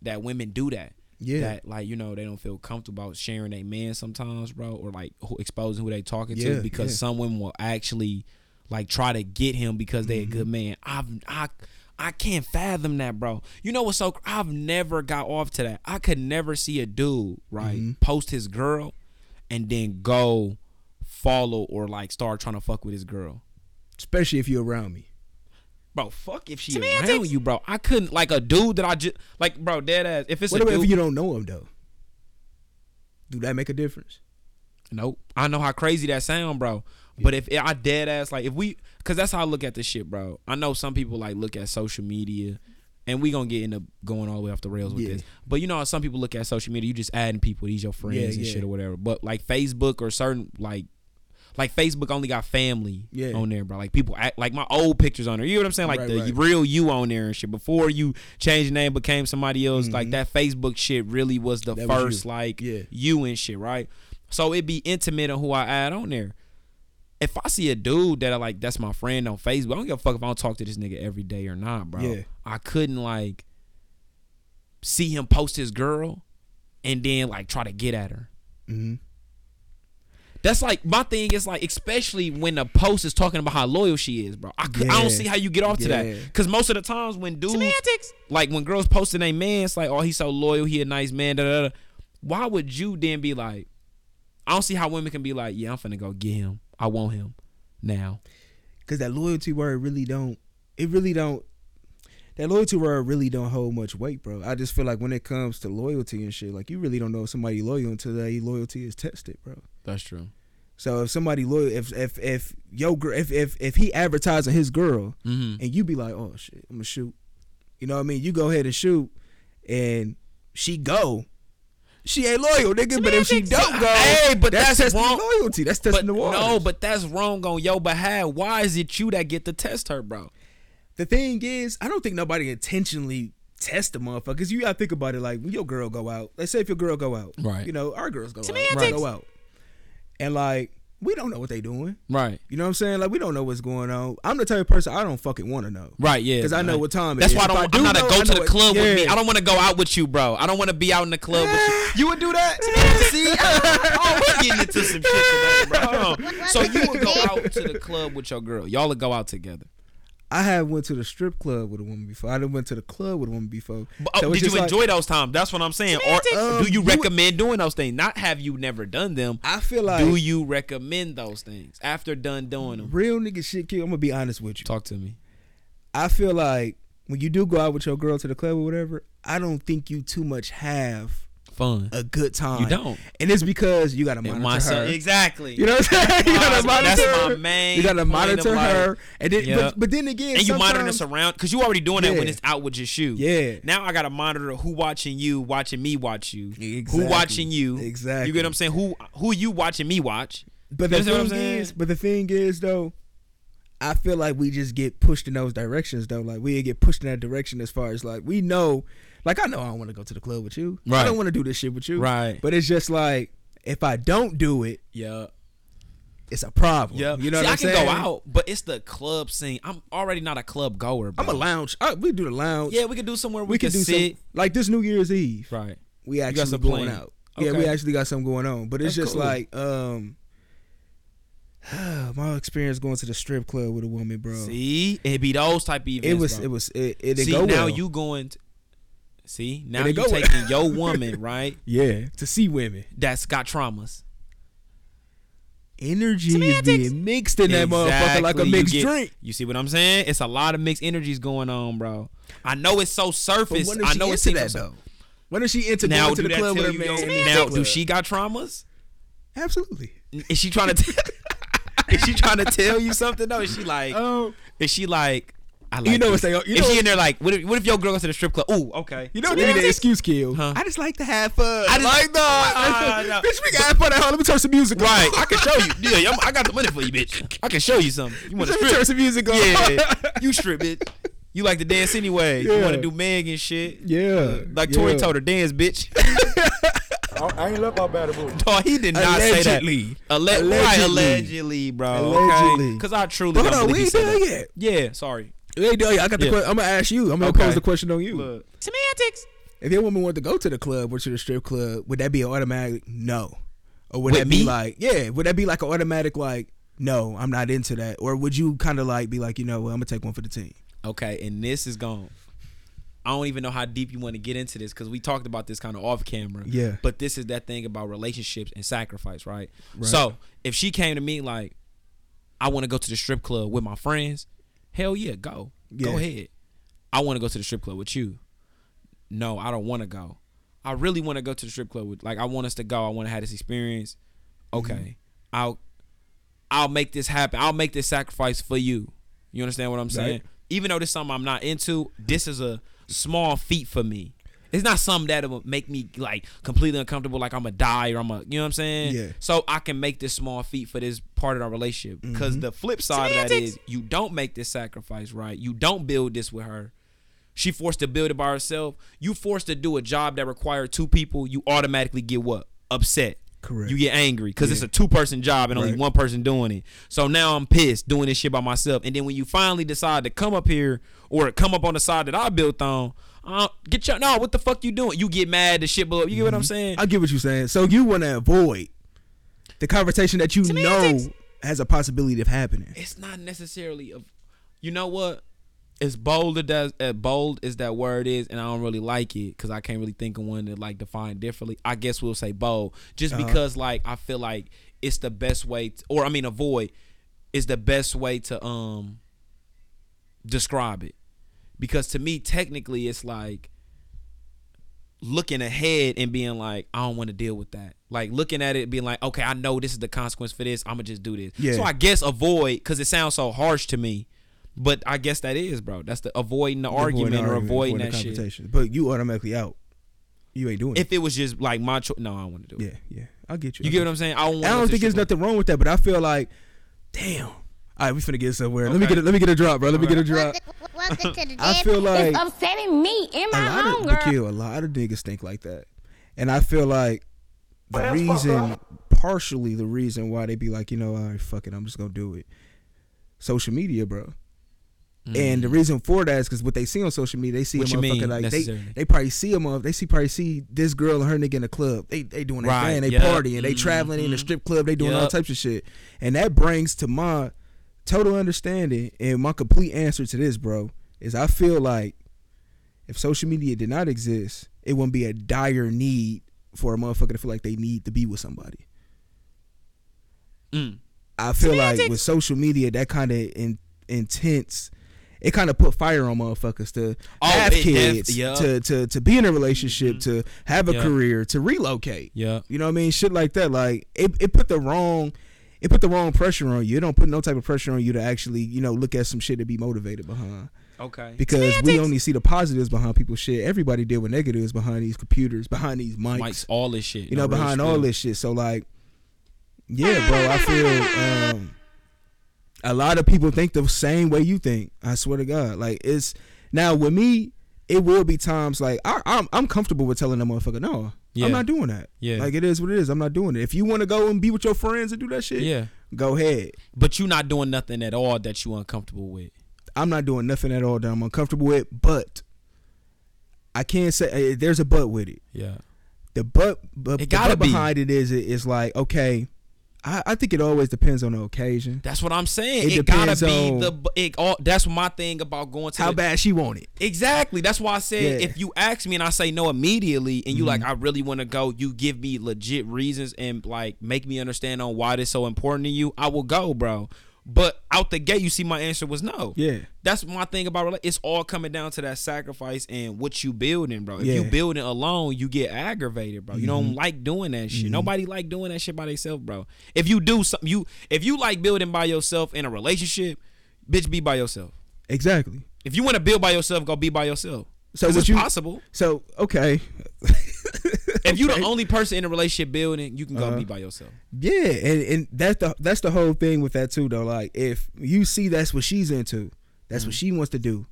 that women do that. Yeah, That like you know they don't feel comfortable about sharing their man sometimes, bro, or like who, exposing who they talking Yeah, to because yeah. some women will actually like try to get him because they Mm-hmm. a good man. I've I I can't fathom that, bro. You know what's so? I've never got off to that. I could never see a dude right Mm-hmm. post his girl and then go follow or like start trying to fuck with his girl. especially if you're around me. Bro, fuck if she around you, bro. I couldn't like a dude that I just like, bro. Dead ass. If it's What a about dude, if you don't know him though? Do that make a difference? Nope. I know how crazy that sound, bro. But if I dead ass like if we, cause that's how I look at this shit, bro. I know some people like look at social media, and we gonna get into going all the way off the rails with Yeah. this. But you know how some people look at social media, you just adding people, these your friends Yeah, and yeah. shit or whatever. But like Facebook or certain like. Like Facebook only got family Yeah. on there, bro. Like people act like my old pictures on there. You know what I'm saying? Like Right, the right. real you on there and shit. Before you changed your name, became somebody else. Like Mhm. that Facebook shit really was the That was you. first like Yeah. you and shit, right? So it'd be intimate on who I add on there. if I see a dude that I like, that's my friend on Facebook. I don't give a fuck if I don't talk to this nigga every day or not, bro. Yeah. I couldn't like see him post his girl and then like try to get at her. Mm-hmm. That's like my thing is like, especially when the post is talking about how loyal she is, bro. I, could, I don't see how you get off to Yeah. that. Because most of the times when dudes, like when girls posting a man, it's like, oh, he's so loyal, he a nice man. Da, da, da. Why would you then be like, I don't see how women can be like, yeah, I'm finna go get him. I want him now. Cause that loyalty word really don't. It really don't. That loyalty word really don't hold much weight, bro. I just feel like when it comes to loyalty and shit, like you really don't know if somebody loyal until that loyalty is tested, bro. That's true. So if somebody loyal, if if if yo girl, if if if he advertising his girl, Mm-hmm. and you be like, oh shit, I'm gonna shoot. You know what I mean? You go ahead and shoot, and she go. She ain't loyal, nigga. But if she don't go, Hey, but that's testing wrong. loyalty. That's testing But the water. no, but that's wrong on your behalf. Why is it you that get to test her, bro? the thing is, I don't think nobody intentionally test the motherfuckers. You gotta think about it. Like when your girl go out. Let's say if your girl go out, Right. You know, our girls go Semantics. out, go out, and like we don't know what they doing. Right. You know what I'm saying? Like we don't know what's going on. I'm the type of person I don't fucking want to know. Right, yeah. Because I know right. what time it That's is. why I If don't. I I do am not a know, go to the it- club with me. I don't want to go out with you, bro. I don't want to be out in the club with you. You would do that? See, oh, we're getting into some shit today, bro. Hold on. So you would go out to the club with your girl. Y'all would go out together. I have went to the strip club with a woman before. I done went to the club with a woman before. But, oh, So it's did you like- enjoy those times? That's what I'm saying. Or Um, do you you- recommend doing those things? Not have you never done them. I feel like do you recommend those things after done doing them? real nigga shit kill. I'm gonna be honest with you. Talk to me. I feel like when you do go out with your girl to the club or whatever, I don't think you too much have Fun. a good time. You don't. and it's because you gotta monitor Myself, her. exactly. You know what I'm saying? You gotta monitor That's monitor. my main You gotta point monitor of, like- her, and then Yeah. but, but then again, and you monitor sometimes- this around because you already doing that when Yeah. it's out with your shoe. Yeah. Now I gotta monitor who watching you, watching me watch you. Who watching you? Exactly. You get what I'm saying? Who who you watching me watch? But You the understand what I'm thing saying? is, but the thing is though, I feel like we just get pushed in those directions though. Like we get pushed in that direction as far as like we know, like I know I don't want to go to the club with you. I don't want to do this shit with you. Right. But it's just like if I don't do it, Yeah. it's a problem. Yeah. You know See, what I I'm can saying? go out, but it's the club scene. I'm already not a club goer. Bro. I'm a lounge. Uh, we do the lounge. Yeah, we could do somewhere we, we can can do sit. some like this New Year's Eve. Right. We got actually some going out. Yeah, we actually got something going on. But it's That's just cool. like um my experience going to the strip club with a woman, bro. See, it be those type of events. it was bro. it was it, it See, go now well. you going. To, see, now It you didn't go taking your woman right yeah to see women. that's got traumas. Energy is being mixed in that motherfucker like a Exactly. You mixed get- drink. You see what I'm saying? It's a lot of mixed energies going on, bro. I know it's so surface. when is I she know into it's that though? When is she into Now going to the club with her man? your- in the now do she got traumas? Absolutely. Is she trying to? is she trying to tell you something? though? is she like? Oh, Is she like? I like You know this. what's they- you if know she in there like, what if, what if your girl goes to the strip club? Ooh, okay. you know, what? give me the excuse, kill. Huh? I just like to have fun. I just- like no, no. bitch, we can have fun at home. Let me turn some music on. Right, I can show you. Yeah, I'm- I got the money for you, bitch. I can show you something. You want to Let me turn strip? some music on. Yeah, you strip it. You like to dance anyway. You want to do Meg and shit. yeah. Like yeah. Tory told her, dance, bitch. I, I ain't love out bad about no, he did not say that. Allegedly. Alle- Right, Allegedly. allegedly, bro. Allegedly. Because I truly But don't hold on, believe we he ain't said done that. yet. Yeah, sorry. We ain't done yet. I got the. Yeah. que- I'm gonna ask you. I'm gonna Okay. pose the question on you. Look. Semantics. If your woman wanted to go to the club or to the strip club, would that be an automatic no? Or would With that be me? like, yeah, would that be like an automatic like, no, I'm not into that? Or would you kind of like be like, you know, well, I'm gonna take one for the team? Okay, and this is gone. I don't even know how deep you want to get into this because we talked about this kind of off camera. Yeah. But this is that thing about relationships and sacrifice, right? Right. So if she came to me like, I want to go to the strip club with my friends, hell yeah, go. Go ahead. I want to go to the strip club with you. No, I don't want to go. I really want to go to the strip club with like I want us to go. I want to have this experience. Okay. Mm-hmm. I'll I'll make this happen. I'll make this sacrifice for you. You understand what I'm saying? Right. Even though this is something I'm not into, this is a small feat for me. It's not something that will make me like completely uncomfortable, like I'm a die or I'm a, you know what I'm saying? Yeah. So I can make this small feat for this part of our relationship. Because Mm-hmm. the flip side of that is you don't make this sacrifice, right? You don't build this with her. She forced to build it by herself. You forced to do a job that required two people. You automatically get what? Upset. Correct. You get angry because it's a two person job and only one person doing it. So now I'm pissed doing this shit by myself. And then when you finally decide to come up here or come up on the side that I built on, uh, get your no. What the fuck you doing? You get mad. The shit blow up. You get what I'm saying? I get what you're saying. So you want to avoid the conversation that you know Semantics. has a possibility of happening. it's not necessarily of you know what as bold as that as bold as that word is and i don't really like it because i can't really think of one that like define differently i guess we'll say bold just Uh-huh. because like i feel like it's the best way to, or i mean avoid is the best way to um describe it because to me technically it's like looking ahead and being like i don't want to deal with that like looking at it being like okay i know this is the consequence for this i'm gonna just do this Yeah. so i guess avoid because it sounds so harsh to me but i guess that is bro that's the avoiding the argument or avoiding that shit. But you automatically out. You ain't doing it. if it. it was just like my choice no i want to do it Yeah, yeah. I'll get you. you I get what i'm saying i don't, want I don't think there's nothing wrong with that, but I feel like, damn. All right, we finna get somewhere. Let me get a, let me get a drop, bro. Let me get a drop. Welcome, welcome to the I Den feel like It's upsetting me in my home, of girl. Nikhil, a lot of niggas think like that, and I feel like the reason, partially the reason why they be like, you know, all right, fuck it, I'm just gonna do it. Social media, bro. And the reason for that is because what they see on social media, they see What a motherfucker mean, like they, they probably see a mother, they see probably see this girl and her nigga in the club. They they doing their Right, thing, they yep, partying, they traveling in the mhm. strip club, they doing all types of shit, and that brings to my total understanding and my complete answer to this, bro, is I feel like if social media did not exist, it wouldn't be a dire need for a motherfucker to feel like they need to be with somebody. Mm. I feel like with social media, that kind of in, intense, it kind of put fire on motherfuckers to Oh, have it def- kids, yeah. to to to be in a relationship, to have a Yeah. career, to relocate. yeah You know what I mean? Shit like that. Like it, it put the wrong, it put the wrong pressure on you. It don't put no type of pressure on you to actually, you know, look at some shit to be motivated behind. okay Because we only see the positives behind people's shit. Everybody deal with negatives behind these computers, behind these mics, Mike's all this shit you know, no behind spill. all this shit. So like, yeah, bro, I feel um, a lot of people think the same way you think. I swear to God, like it's now with me, it will be times like I, I'm I'm comfortable with telling a motherfucker no. Yeah. I'm not doing that. Yeah. Like it is what it is. I'm not doing it. If you want to go and be with your friends and do that shit, yeah go ahead. but you're not doing nothing at all that you uncomfortable with I'm not doing nothing at all that I'm uncomfortable with, but I can't say eh, there's a but with it. yeah The but, but It the gotta but be. behind it is is like okay, I, I think it always depends on the occasion. That's what I'm saying. It It, gotta depends be on- the. It all. That's my thing about going to How the, bad she want it. Exactly. That's why I said Yeah. Mm-hmm. if you ask me and I say no immediately, and you like I really want to go, you give me legit reasons and like make me understand on why this so important to you. I will go, bro. But out the gate, you see my answer was no. Yeah. That's my thing about it's all coming down to that sacrifice and what you building, bro. If Yeah. you building alone, you get aggravated, bro. You don't Mm-hmm. like doing that shit. Nobody like doing that shit by themselves, bro. If you do something, you if you like building by yourself in a relationship, bitch, be by yourself. Exactly. If you want to build by yourself, go be by yourself. So it's you- possible. So okay. If you're the only person in a relationship building, you can go Uh-huh. be by yourself. Yeah, and, and that's the that's the whole thing with that too though. Like if you see that's what she's into, that's Mm. what she wants to do.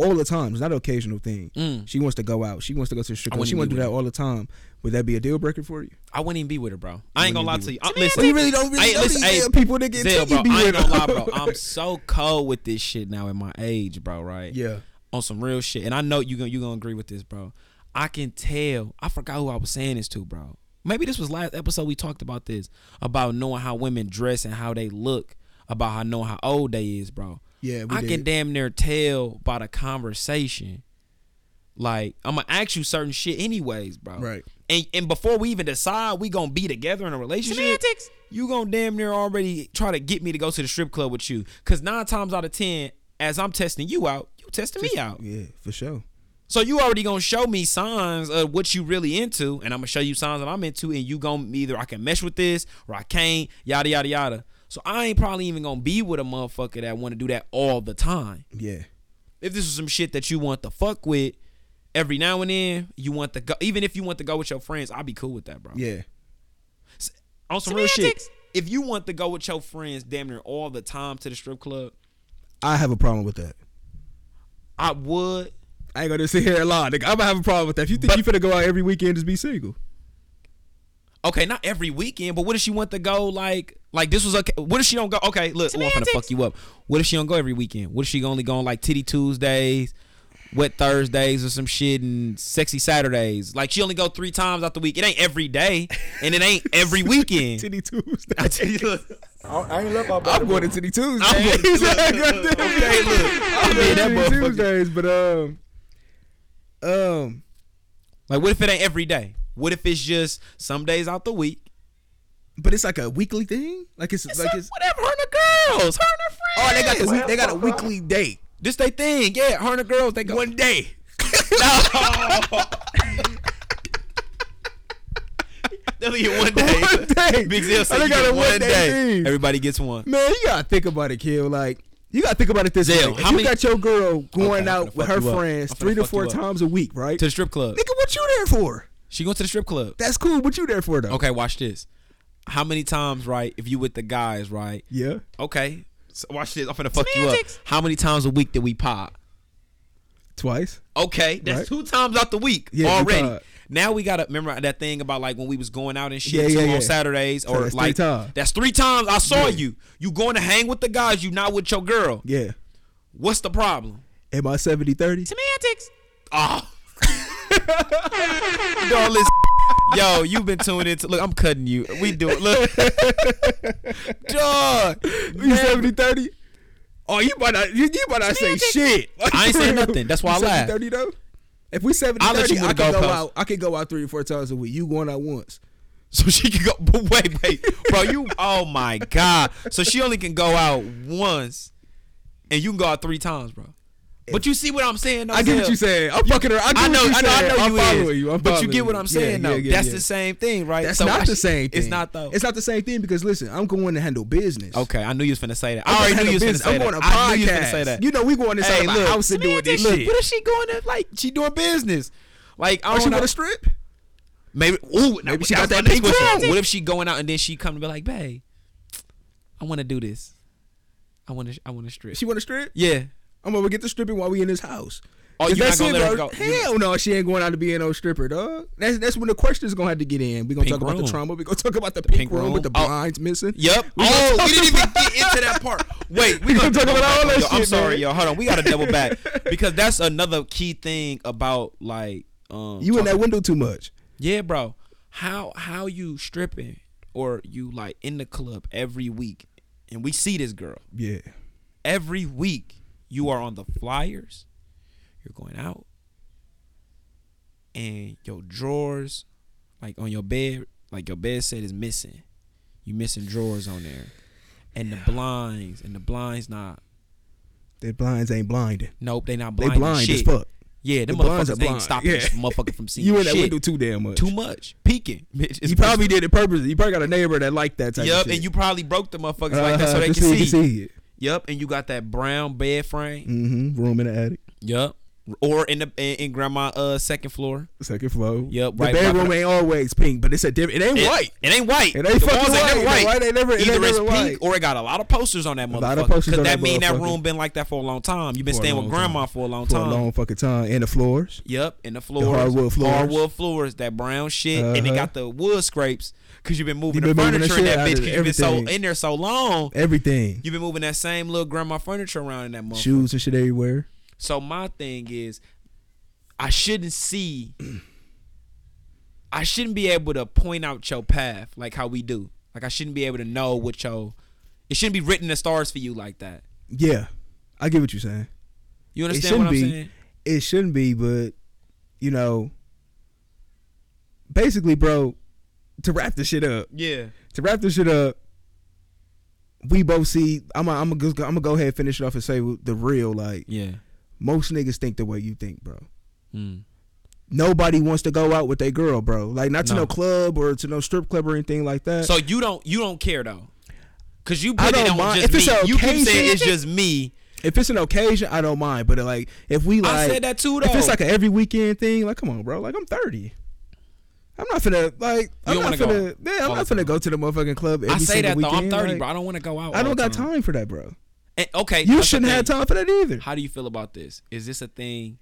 All the time. It's not an occasional thing. Mm. She wants to go out. She wants to go to the strip club. She wants to do that all the time. Would that be a deal breaker for you? I wouldn't even be with her, bro. I ain't gonna lie to you. I, listen, you really don't really Hey, know listen, these hey, damn people that get Zell, bro, be I ain't gonna lie, bro. I'm so cold with this shit now at my age, bro. Right? Yeah. On some real shit, and I know you gonna you gonna agree with this, bro. I can tell. I forgot who I was saying this to, bro. Maybe this was last episode we talked about this about knowing how women dress and how they look, about how knowing how old they is, bro. Yeah, we I did. can damn near tell by the conversation. Like I'm gonna ask you certain shit anyways, bro. Right. And and before we even decide we gonna be together in a relationship, Semantics. you gonna damn near already try to get me to go to the strip club with you. Cause nine times out of ten, as I'm testing you out, you testing me out. Yeah, for sure. So you already gonna show me signs of what you really into, and I'm gonna show you signs that I'm into, and you gonna either I can mesh with this or I can't, yada yada yada. So I ain't probably even gonna be with a motherfucker that want to do that all the time. Yeah. If this is some shit that you want to fuck with every now and then, you want to go, even if you want to go with your friends, I'll be cool with that, bro. Yeah. On some real shit. If you want to go with your friends damn near all the time to the strip club, I have a problem with that. I would. I ain't gonna sit here and lie. Nigga, I'm gonna have a problem with that. If you think But- you finna go out every weekend, just be single. Okay, not every weekend, but what if she want to go like like this was okay? What if she don't go? Okay, look, I'm gonna fuck you up. What if she don't go every weekend? What if she only go on like Titty Tuesdays, Wet Thursdays, or some shit, and Sexy Saturdays? Like she only go three times out the week. It ain't every day, and it ain't every weekend. Titty Tuesday. I tell you, look, I, I ain't left out I'm going to Titty Tuesdays. I'm going to- look, okay, look, okay, look. I'm going to Titty motherfucker. Tuesdays, but um, um, Like, what if it ain't every day? What if it's just some days out the week? but it's like a weekly thing. Like it's, like it's. whatever. Her and the girls. Her and her Oh, they got the week, they got a weekly date. this they thing. Yeah, her and the girls. They go One day. They only get one day. One day. Big Zell said got a one one-day day. Everybody gets one. Man, you gotta think about it, kid. Like, you gotta think about it this Zell, way. If how you many- got your girl going I'm out finna with fuck her you up. friends I'm finna three to fuck four you up. times a week, right? To the strip club. Nigga, what you there for? She going to the strip club. That's cool. What you there for though? Okay, watch this. How many times, right? If you with the guys, right? Yeah. Okay. So watch this. I'm finna fuck you up. How many times a week did we pop? Twice. Okay, that's Right. two times out the week Yeah, we already. pop. Now we gotta remember that thing about like when we was going out and shit Yeah, too yeah, on yeah. Saturdays So or that's three like times. that's three times I saw Yeah. you. You going to hang with the guys, you not with your girl. Yeah. What's the problem? Am I 70 30? Semantics. Oh. Dog, listen. Yo, you've been tuning into. Look, I'm cutting you. We do it. Look, dog. You 70 30? Oh, you might not, you, you might not say shit. I ain't saying nothing. That's why I You 70 laughed. 30 though? If we 70 I'll let 30, you I the go goalpost. out. I can go out three or four times a week. You going out once. So she can go. But wait, wait, bro. You. Oh my god. So she only can go out once, and you can go out three times, bro. But you see what I'm saying? Though, I get what Zell? you saying. I'm fucking her. I, I know, what you I know, I know I'm you following is. you. I'm but you get what I'm saying, yeah, though. yeah, That's yeah. the same thing, right? That's So not I the sh- same thing. It's not though. It's not the same thing because listen, I'm going to handle business. okay, I knew you was finna say that. I'm I already knew you was finna say I'm that. going to I knew you was podcast. finna say that. You know, we going inside Hey, my look, house and doing this shit. What is she going to like? She doing business. Like I Oh, don't she know. want to strip? Maybe. Ooh, Maybe she got that pink What if she going out and then she come to be like, babe, I want to do this. I want to. I want to strip. She want to strip? yeah. I'm gonna get the stripping while we in this house. Oh, not that's gonna it, let her go. Hell no, she ain't going out to be no stripper, dog. That's that's when the questions gonna have to get in. We gonna Pink talk about the trauma. We gonna talk about the, pink, pink room, room. with the Oh. blinds missing. Yep. We oh, we didn't even get into that part. Wait, we We gonna gonna talk about all that yo, I'm shit, sorry, man. yo. Hold on, we gotta double back because that's another key thing about like um. You in that window too much. Yeah, bro. How how you stripping or you like in the club every week, and we see this girl Yeah. every week. You are on the flyers. You're going out, and your drawers, like on your bed, like your bed set is missing. You missing drawers on there, and the blinds, and the blinds not. The blinds ain't blinding. Nope, they not blind. They blind. shit. as fuck. Yeah, them The blinds motherfuckers are ain't blind. stopping Yeah. this motherfucker from seeing You in that shit. window too damn much. Too much peeking. Bitch, You probably did it purposely. You probably got a neighbor that liked that type Yep, of shit. and you probably broke the motherfuckers like that so Uh-huh, they can you see. it. Yep, and you got that brown bed frame. Mm-hmm. Room in the attic, Yep, or in the in, in grandma uh second floor. second floor. Yep, The right bedroom ain't always pink, but it's a different. It ain't It, white. It ain't white. It ain't the fucking walls ain't white. white. The white ain't never- Either it's pink white. or it got a lot of posters on that motherfucker. A lot of posters Cause on that that mean that room been like that for a long time. You've been For staying with grandma time. for a long for time. a long fucking time. And the floors. Yep, and the floors, hardwood floors. hardwood floors, that brown shit, and they Uh-huh. got the wood scrapes because you've been moving You the been moving the furniture in that bitch because you've been so in there so long. Everything. You've been moving that same little grandma furniture around in that motherfucker. Shoes and shit everywhere. So my thing is, I shouldn't see. I shouldn't be able to point out your path like how we do. Like I shouldn't be able to know what your. It shouldn't be written in the stars for you like that. Yeah. I get what you're saying. You It understand what shouldn't I'm be. saying? It shouldn't be, but you know, basically, bro, to wrap this shit up, Yeah. to wrap this shit up, we both see. I'm gonna I'm gonna I'm gonna go ahead and finish it off and say the real. Like Yeah. most niggas think the way you think, bro. Mm. Nobody wants to go out with their girl, bro. Like not to No. no club or to no strip club or anything like that. So you don't you don't care though, cause you I put it don't on mind. just If it's me. an You keep saying it's just me. if it's an occasion, I don't mind. But like if we like, I said that too though. if it's like an every weekend thing, like come on, bro. Like I'm 30. I'm not finna like. I'm don't not wanna finna. go Yeah, I'm not finna go to the motherfucking club. I say that though. I'm 30, like, bro. I don't want to go out. I don't got time. time for that, bro. And, okay, You shouldn't have time for that either. How do you feel about this? Is this a thing?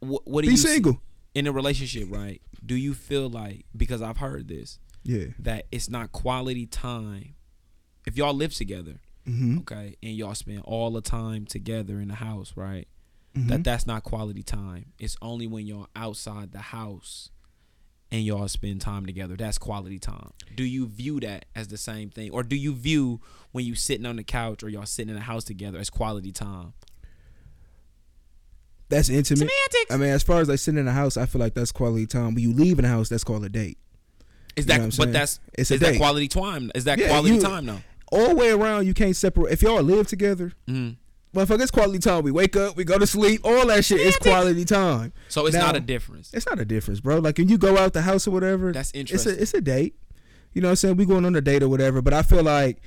What, what do Be you single. in a relationship? Right? Do you feel like because I've heard this? Yeah. that it's not quality time. If y'all live together, Mm-hmm. okay, and y'all spend all the time together in the house, right? Mhm. That that's not quality time. It's only when y'all outside the house and y'all spend time together. That's quality time. Do you view that as the same thing, or do you view when you sitting on the couch or y'all sitting in the house together as quality time? That's intimate. Semantics. I mean, as far as like sitting in the house, I feel like that's quality time. When you leave in the house, that's called a date. Is You know that? what I'm but saying? that's It's a is that date. quality time? Is that Yeah, quality you- time though? All the way around, you can't separate. If y'all live together, Mm. Motherfucker, it's quality time. We wake up, we go to sleep, all that shit is quality time. So it's Now- not a difference. It's not a difference, bro. Like when you go out the house or whatever, That's interesting. It's interesting. a it's a date. You know what I'm saying? We going on a date or whatever. But I feel like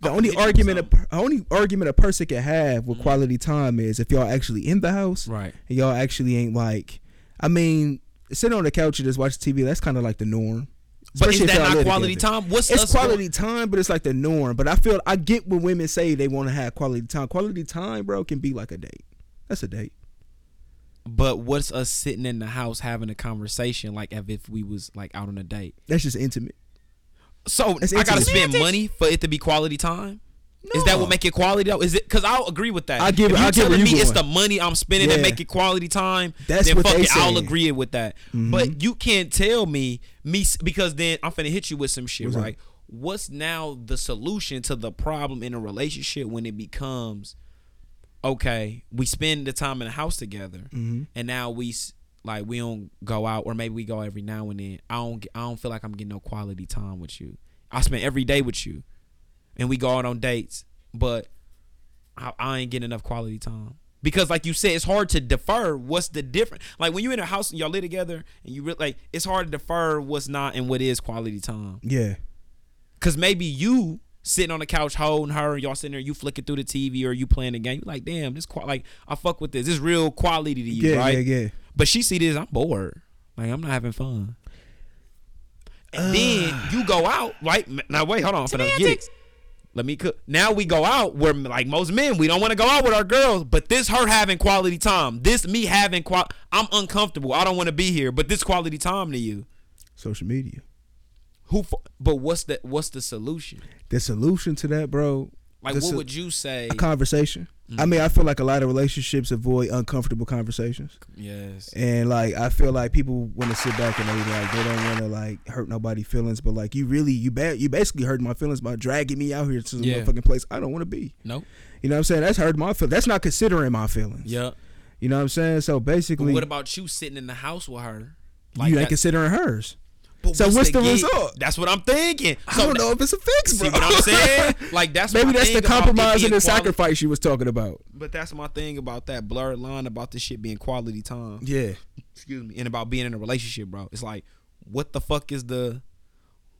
the I'll only hit you with argument a, only argument a person can have with mm-hmm. quality time is if y'all actually in the house Right. and y'all actually ain't like. I mean, sitting on the couch and just watch TV. That's kind of like the norm. But is Especially if that not quality time? What's It's us going- quality time, but it's like the norm. But I feel I get when women say they want to have quality time. Quality time, bro, can be like a date. That's a date. But what's us sitting in the house having a conversation like as if we was like out on a date? That's just intimate. So That's I gotta spend money for it to be quality time. Is that what make it quality though? Is it? Because I'll agree with that. I get- If you I where telling me it's the money I'm spending to Yeah. make it quality time, That's then what fuck they it, I'll agree with that. Mhm. But you can't tell me me because then I'm finna hit you with some shit, What's right? What's now the solution to the problem in a relationship when it becomes okay? We spend the time in the house together, Mhm. and now we like we don't go out, or maybe we go every now and then. I don't I don't feel like I'm getting no quality time with you. I spend every day with you, and we go out on dates, but I, I ain't getting enough quality time. Because like you said, it's hard to defer. What's the difference? Like when you're in a house and y'all live together, and you really like, it's hard to defer what's not and what is quality time. Yeah. Cause maybe you sitting on the couch holding her, y'all sitting there, you flicking through the TV or you playing the game. You like, damn, this qual- like I fuck with this. This real quality to you, Yeah, right? yeah, yeah. But she see this, I'm bored. Like I'm not having fun. And then uh. you go out, right? Now wait, hold on, I'm finna get it. Let me cook. Now we go out We're like most men, we don't want to go out with our girls, but this her having quality time. This me having qual I'm uncomfortable. I don't want to be here, but this quality time to you. Social media. Who but what's the what's the solution? The solution to that, bro. Like what would you say? a conversation. I Mm-hmm. mean, I feel like a lot of relationships avoid uncomfortable conversations, Yes. and like I feel like people want to sit back and they like they don't want to like hurt nobody's feelings, but like you really you bad you basically hurt my feelings by dragging me out here to the Yeah. motherfucking place I don't want to be. No. You know what I'm saying? That's hurt my feelings. That's not considering my feelings. Yeah. You know what I'm saying? So But basically, what about you sitting in the house with her? you ain't that- considering hers. But so what's the get- result? That's what I'm thinking. I don't know if it's a fix, bro. See what I'm saying? Like that's Maybe that's the compromise and the quali- sacrifice you was talking about. But that's my thing about that blurred line about this shit being quality time. Yeah. Excuse me. And about being in a relationship, bro. It's like, what the fuck is the?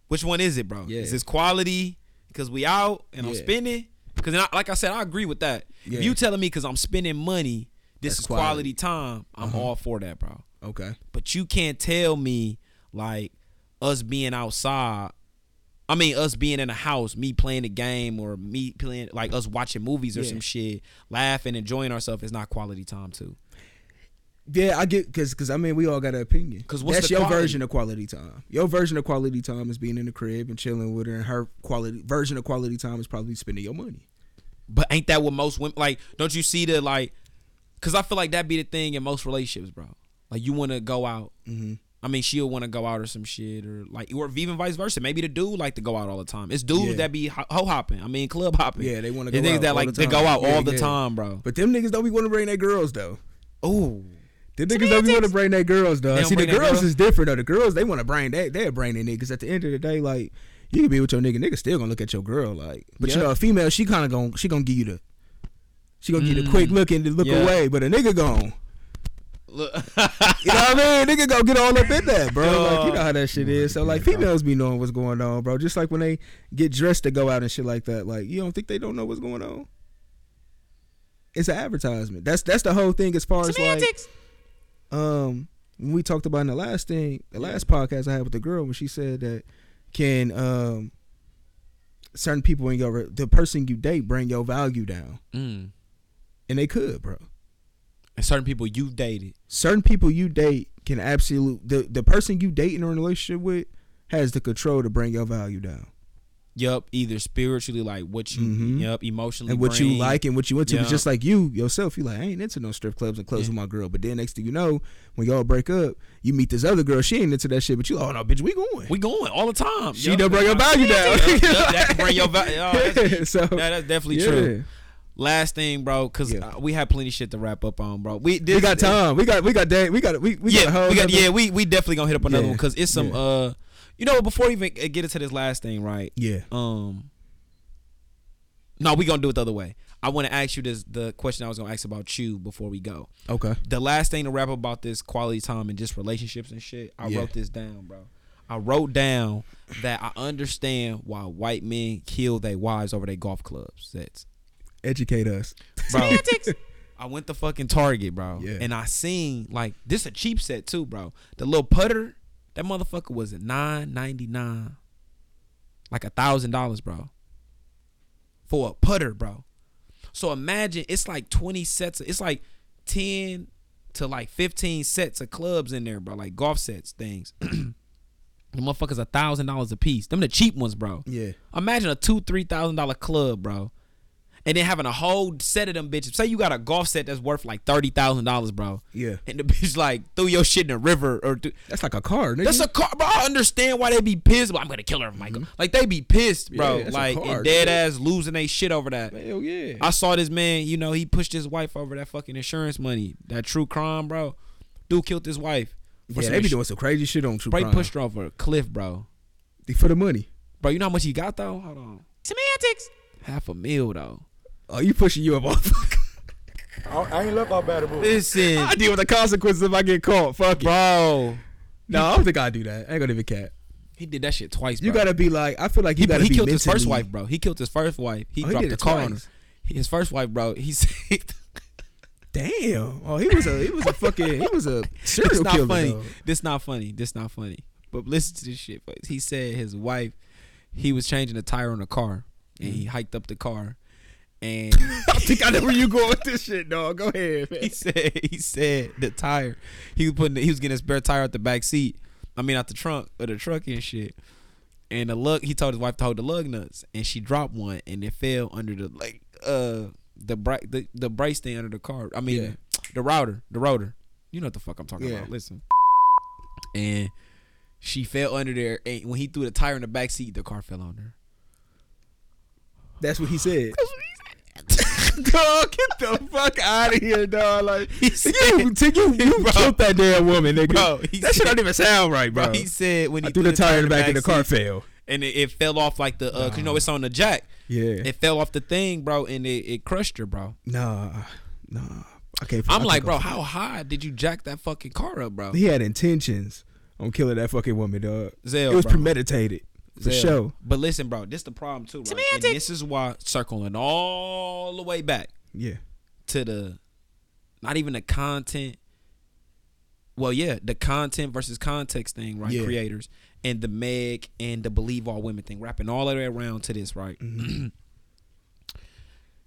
Which one is it, bro? Yeah. Is this quality because we out and I'm spending? Because like I said, I agree with that. Yeah. If you telling me because I'm spending money, this That's is quality. quality, time. I'm Uh-huh. all for that, bro. Okay. But you can't tell me like us being outside. I mean, us being in a house, me playing the game, or me playing like us watching movies or Yeah. some shit, laughing, enjoying ourselves is not quality time too. Yeah, I get because because I mean we all got an opinion. 'Cause what's that's your quality? version of quality time. Your version of quality time is being in the crib and chilling with her, and her quality version of quality time is probably spending your money. But ain't that what most women like? Don't you see the like? Cause I feel like that be the thing in most relationships, bro. Like you want to go out. Mm-hmm. I mean, she'll want to go out or some shit, or like, or even vice versa. Maybe the dude like to go out all the time. It's dudes Yeah. that be ho ho hopping. I mean, club hopping. Yeah, they wanna There's go niggas out that all like the to go out Yeah, all the yeah. time, bro. But them niggas don't be want to bring their girls though. Oh, Them niggas don't be want to bring their girls though. See, the girls girls? is different though. The girls they want to bring they they're bringing their niggas. At the end of the day, like you can be with your nigga, nigga still gonna look at your girl like. But you know, a female she kind of gonna she gonna give you the she gonna give you the Mm. quick look and the look away. But a nigga gon' look. You know what I mean? Nigga go get all up in that, bro. Like you know how that shit is. So like females be knowing what's going on, bro. Just like when they get dressed to go out and shit like that. Like you don't think they don't know what's going on? It's an advertisement. That's that's the whole thing as far as like um when we talked about in the last thing, the last podcast I had with the girl when she said that can um certain people in your the person you date bring your value down. Mm. And they could, bro. And certain people you've dated. certain people you date can absolutely the the person you date in a relationship with has the control to bring your value down. Yup, either spiritually, like what you, Mhm. yup, emotionally, And what you like and what you into. It's just like you yourself. You like, I ain't into no strip clubs and clubs Yeah. with my girl. But then next thing you know, when y'all break up, you meet this other girl. She ain't into that shit. But you, oh no, bitch, we going. We going all the time. She Yup. done bring your value down. Yup, yup, that can bring your value. Oh, that's, so that- that's definitely yeah. true. Last thing, bro, because Yeah. we had plenty shit to wrap up on, bro. We we got time. We got we got day. We got we we yeah, got we got, yeah, we we definitely gonna hit up another Yeah, one because it's some yeah. uh, you know, before we even get into this last thing, right? yeah. Um, no, we gonna do it the other way. I want to ask you this the question I was gonna ask about you before we go. Okay. The last thing to wrap up about this quality time and just relationships and shit. I wrote this down, bro. I wrote down that I understand why white men kill their wives over their golf clubs. That's Educate us. bro. I went to fucking Target, bro, Yeah. and I seen like this a cheap set too, bro. The little putter, that motherfucker was at nine ninety nine, like a thousand dollars, bro, for a putter, bro. So imagine it's like twenty sets. It's like ten to like fifteen sets of clubs in there, bro, like golf sets, things. the motherfuckers a thousand dollars a piece. Them the cheap ones, bro. Yeah. Imagine a two, three thousand dollar club, bro. And then having a whole set of them bitches. Say you got a golf set that's worth like thirty thousand dollars, bro. Yeah. And the bitch like threw your shit in the river or do, That's like a car. Nigga. that's a car, bro. I understand why they be pissed, but I'm gonna kill her, Michael. Like they be pissed, bro. Mm-hmm. Yeah, that's a like car, and dead dude. ass losing they shit over that. hell yeah. I saw this man, you know, he pushed his wife over that fucking insurance money. That true crime, bro. Dude killed his wife. For yeah, they be sh- doing some crazy shit on True Straight Crime. pushed her over a cliff, bro. for the money. Bro, you know how much he got though? Hold on. Semantics. Half a meal though. Oh, you pushing you up off. I, I ain't left out bad boy. Listen, I deal with the consequences if I get caught. Fuck it. bro. No, I don't think I do that. I ain't gonna even cat. He did that shit twice. Bro. You gotta be like, I feel like you He, gotta he be killed his first wife, bro. He killed his first wife. He Oh, he dropped did the it car on her. twice. His first wife, bro. He said, Damn. Oh, he was a he was a fucking he was a serial "This not killer. funny. though. This not funny. This not funny." But listen to this shit. folks. He said his wife, he was changing the tire on the car, and he mm-hmm. hiked up the car, and I think I know where you going with this shit, dog. Go ahead, man. he said he said the tire he was putting the, he was getting his spare tire out the back seat. I mean out the trunk of the truck and shit. And the lug he told his wife to hold the lug nuts and she dropped one and it fell under the like uh the bra- the, the brace thing under the car. I mean Yeah. the router, the rotor. You know what the fuck I'm talking Yeah. about. Listen. And she fell under there and when he threw the tire in the back seat, the car fell on her. That's what he said. dog, get the fuck out of here, dog. Like He said- you, you, you Bro. killed that damn woman, nigga. Bro, that shit don't even sound right, bro. Bro, he said when he I threw the tire in the back of the car fell. and it, it fell off like the uh, 'cause you know it's on the jack. Yeah. It fell off the thing, bro, and it, it crushed her, bro. nah, nah. I can't. I'm I like, bro, how high did you jack that fucking car up, bro? He had intentions on killing that fucking woman, dog. Zell, it was bro. premeditated for Zell. sure. But listen, bro, this the problem too, right? And this is why circling all the way back Yeah. to the not even the content. Well, yeah, the content versus context thing, right? Yeah. Creators and the Meg and the Believe All Women thing, wrapping all the way around to this, right? Mm-hmm.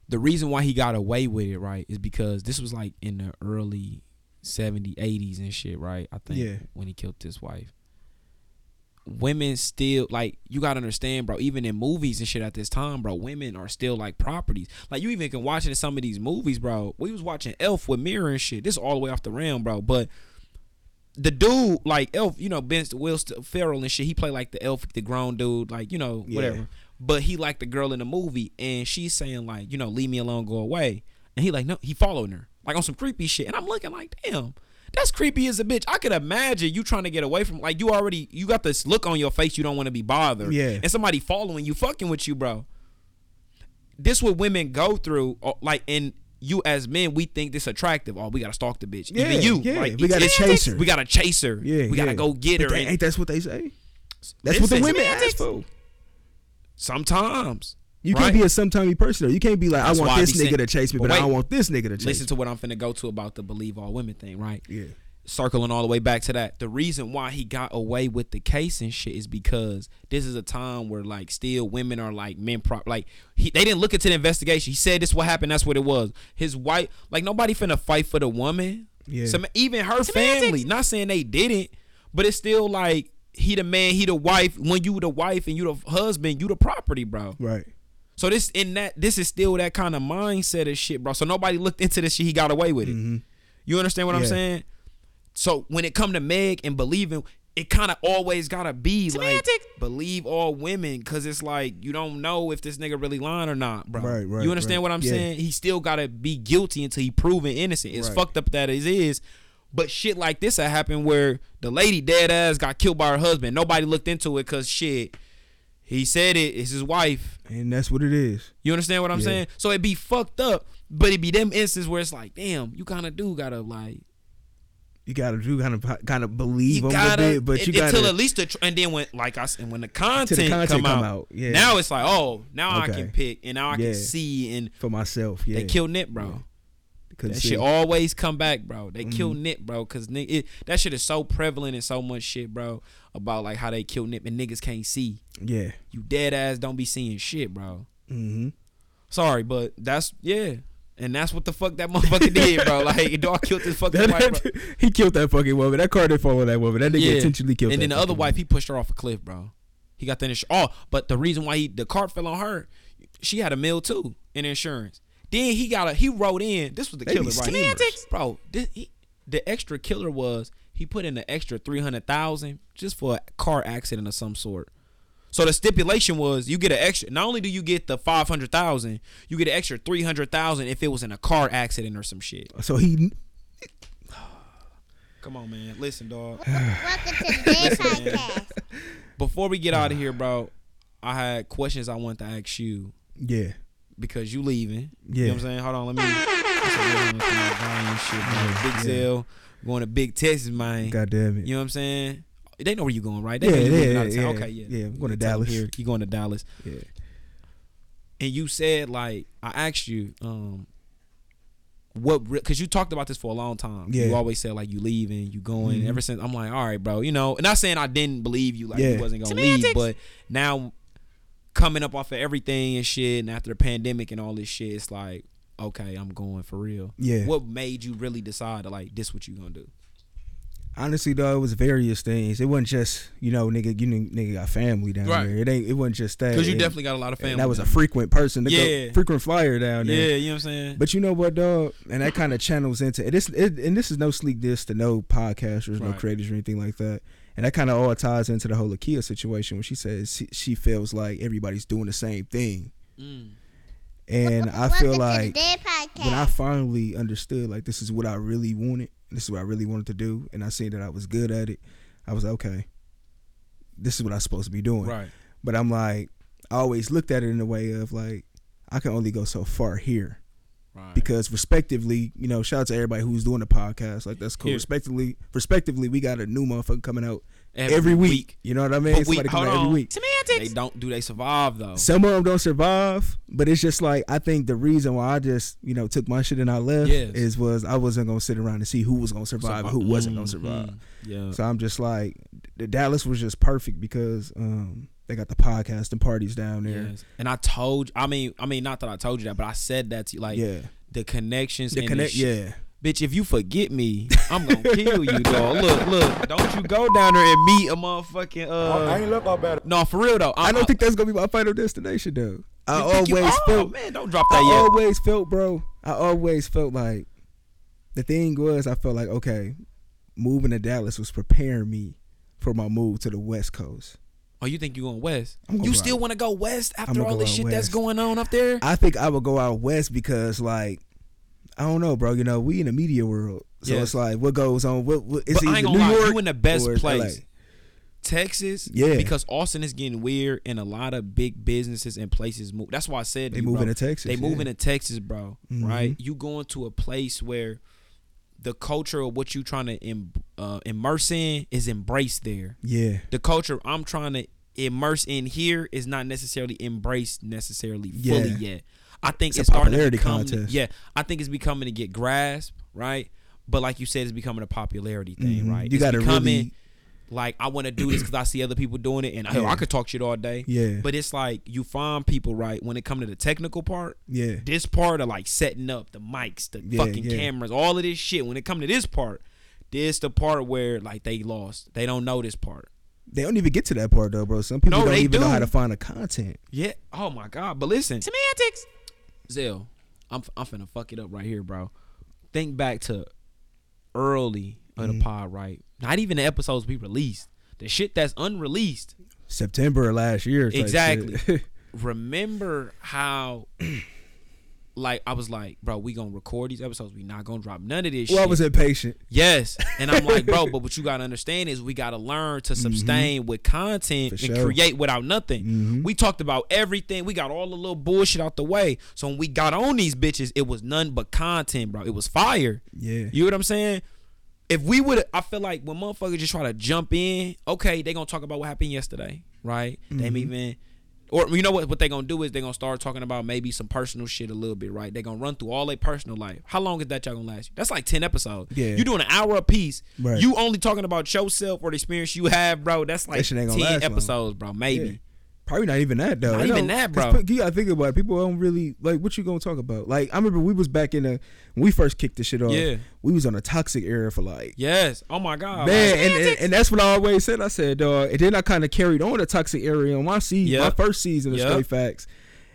the reason why he got away with it, right, is because this was like in the early 70s, 80s and shit, right? I think Yeah. when he killed his wife. Women still like you gotta understand, bro. Even in movies and shit at this time, bro, women are still like properties. Like you even can watch it in some of these movies, bro. We was watching Elf with Mirror and shit. This is all the way off the realm, bro. But the dude, like Elf, you know, Ben Will Ferrell and shit. He played like the Elf, the grown dude, like you know, Yeah. whatever. But he liked the girl in the movie, and she's saying like, you know, leave me alone, go away. And he like, no, he following her like on some creepy shit. And I'm looking like, damn, that's creepy as a bitch. I could imagine you trying to get away from like you already you got this look on your face. You don't want to be bothered. Yeah. And somebody following you, fucking with you, bro. This what women go through, uh, like, in you as men, we think this attractive. Oh, we gotta stalk the bitch. Yeah, Even you, yeah, like, we gotta chase her. We gotta chase her. Yeah. we gotta yeah. go get her. that- And ain't that's what they say? That's what the women ask for. Sometimes You right? can't be a sometimey person. though. You can't be like, That's I want this be nigga saying- to chase me, But but, I don't want this nigga to chase me. Listen me. to what I'm finna go to about the believe all women thing, right? Yeah. circling all the way back to that. The reason why he got away with the case and shit is because this is a time where like still women are like men prop like he they didn't look into the investigation. He said this what happened, that's what it was. His wife like nobody finna fight for the woman. Yeah. Some even her family. Not saying they didn't, but it's still like he the man, he the wife. When you the wife and you the husband, you the property, bro. Right. So this in that this is still that kind of mindset of shit, bro. So nobody looked into this shit. He got away with it. Mm-hmm. You understand what I'm saying? So when it come to Meg and believing, it kind of always gotta be like believe all women, cause it's like you don't know if this nigga really lying or not, bro. Right, right, You understand right. what I'm Yeah. saying? He still gotta be guilty until he proven innocent. It's Right. fucked up that it is. But shit like this had happened where the lady dead ass got killed by her husband. Nobody looked into it cause shit. He said it. It's his wife. And that's what it is. You understand what I'm Yeah. saying? So it be fucked up, but it be them instances where it's like, damn, you kind of do gotta like, You gotta do kind of kind of believe you gotta, bit, but you un- gotta until at least the tr- and then when like I said, when the content, content come, come out, out, yeah. now it's like, oh, now I can pick and now I Yeah. can see and for myself. Yeah, they kill Nip, bro. Because That see, shit always come back, bro. They kill Mm-hmm. Nip, bro, because it, that shit is so prevalent and so much shit, bro, about like how they kill Nip and niggas can't see. yeah. You dead ass don't be seeing shit, bro. Mm-hmm. Sorry, but that's yeah. And that's what the fuck that motherfucker did, bro. Like, dog killed this fucking wife, bro. he killed that fucking woman. That car didn't follow that woman. That nigga intentionally killed. Her. And that then the other wife, woman. he pushed her off a cliff, bro. He got the insurance. Oh, but the reason why he the cart fell on her, she had a mill too in insurance. Then he got a he wrote in. This was the They killer, right? scammers. bro. This, he, the extra killer was he put in the extra three hundred thousand just for a car accident of some sort. So the stipulation was you get an extra. Not only do you get the five hundred thousand, you get an extra three hundred thousand if it was in a car accident or some shit. So he Come on, man. Listen, dog. Welcome to the Den Listen, man. Podcast. Before we get out of here, bro, I had questions I want to ask you yeah because you leaving. You know what I'm saying? Hold on, let me. and shit, man. Big Yeah. Zell going to Big Texas, man. God damn it You know what I'm saying? They know where you're going, right? They Yeah, know you yeah, out of yeah, town. yeah. Okay, yeah. Yeah, I'm going to Tell 'em Dallas. Here, you going to Dallas? yeah And you said like I asked you, um, what? Because you talked about this for a long time. Yeah. You always said like you leaving, you going. Mhm. Ever since I'm like, all right, bro. You know, and not saying I didn't believe you, like you wasn't gonna leave, but now coming up off of everything and shit, and after the pandemic and all this shit, it's like, okay, I'm going for real. Yeah. What made you really decide to like this? What you gonna do? honestly though it was various things it wasn't just you know nigga you nigga got family down Right. there it ain't it wasn't just that Because you And- definitely got a lot of family. that was a frequent person the go- Yeah. frequent flyer down there. Yeah, you know what I'm saying. But you know what, dog, and that kind of channels into it. This, it, and this is no sleek diss to no podcasters, no Right. creators or anything like that. And that kind of all ties into the whole Akia situation when she says she, she feels like everybody's doing the same thing. Mm. And I feel like the Den Podcast. when I finally understood, like this is what I really wanted, this is what I really wanted to do, and I seen that I was good at it, I was like, okay, this is what I'm supposed to be doing. Right. But I'm like, I always looked at it in a way of like, I can only go so far here Right. because respectively, you know, shout out to everybody who's doing the podcast. Like that's cool. Yeah. Respectively, respectively, we got a new motherfucker coming out every, week. You know what I mean? But we, Somebody hold coming out on. every week. Semantics. They don't do they survive though. Some of them don't survive, but it's just like I think the reason why I just you know took my shit and I left Yes. is was I wasn't gonna sit around and see who was gonna survive and who wasn't gonna survive. Mhm. Yeah. So I'm just like the Dallas was just perfect because um they got the podcast and parties down there. Yes. And I told I mean I mean not that I told you that, but I said that to you like Yeah, the connections the and connect. the shit. Yeah, Bitch, if you forget me, I'm gonna kill you, dog. Look, look, don't you go down there and meet a motherfucking I uh ain't left out bad. No, for real though. I don't think that's gonna be my final destination though. I always you, oh, felt man, don't drop I that yet. always felt, bro. I always felt like the thing was, I felt like okay, moving to Dallas was preparing me for my move to the West Coast. Oh, you think you going west? Gonna You go still want to go west after all this shit that's going on up there? I think I would go out west because, like, I don't know, bro. You know, we in the media world, so Yes. it's like what goes on. What, what it's But I ain't either New lie, York you in the best place. LA. Texas, Yeah. because Austin is getting weird, and a lot of big businesses and places move. That's why I said They moving to Texas, They yeah. moving to Texas, bro. Mhm. Right? You going to a place where the culture of what you're trying to Im- uh, immerse in is embraced there. Yeah, The culture I'm trying to immerse in here is not necessarily embraced necessarily Yeah. fully yet. I think It's it's, starting to become, contest. Yeah, I think it's becoming to get grasped, right? But like you said, it's becoming a popularity thing, Mhm. right? You gotta becoming, really- like I want to do this because I see other people doing it, and hell, Yeah. I could talk shit all day. Yeah. But it's like you find people right when it come to the technical part. yeah, This part of like setting up the mics, the Yeah, fucking yeah. cameras, all of this shit. When it come to this part, this the part where like they lost. They don't know this part. They don't even get to that part though, bro. Some people No, don't they even know how to find the content. Yeah. Oh my god. But listen, semantics. Zell, I'm I'm finna fuck it up right here, bro. Think back to early of Mm-hmm. the pod, right? Not even the episodes we released. The shit that's unreleased. September of last year. Exactly. Remember how like I was like, bro, we gonna record these episodes. We not gonna drop none of this well, shit. I was impatient. Yes. And I'm like, bro, but what you gotta understand is we gotta learn to sustain with content Mm-hmm. For and sure. create without nothing. Mhm. We talked about everything. We got all the little bullshit out the way. So when we got on these bitches, it was none but content, bro. It was fire. Yeah. You know what I'm saying? If we would I feel like when motherfuckers just try to jump in, okay, they gonna talk about what happened yesterday, right? They Mm-hmm. may even or you know what? What they gonna do is they gonna start talking about maybe some personal shit a little bit, right? They gonna run through all their personal life. How long is that y'all gonna last? you? That's like ten episodes. Yeah. you doing an hour a piece. Right. You only talking about yourself or the experience you have, bro. That's like ain't ten gonna long. episodes, bro. Maybe. Yeah. Probably not even that though. Not I even that, bro. You gotta think about it. People don't really like what you gonna talk about. Like I remember we was back in the when we first kicked the shit off. Yeah. We was on a toxic era for like Yes. Oh my god. Man, and, and, and that's what I always said. I said, dog. And then I kind of carried on the toxic area on my season, my first season of Yep. Straight Facts.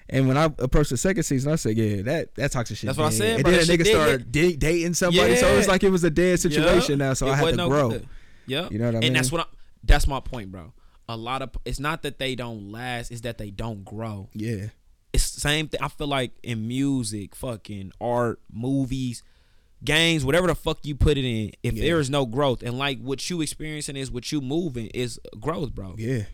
And when I approached the second season, I said, yeah, that that toxic shit. That's what I dead. said, And bro. then That a nigga started da- dating somebody, so Yeah. it's like it was a dead situation Yeah. now. So It I had to no grow. good. Yep. You know what I mean. And that's what I, that's my point, bro. A lot of it's not that they don't last, it's that they don't grow. Yeah, It's the same thing. I feel like in music, fucking art, movies, games, whatever the fuck you put it in, if Yeah. there is no growth, and like what you experiencing is what you moving is growth, bro. yeah,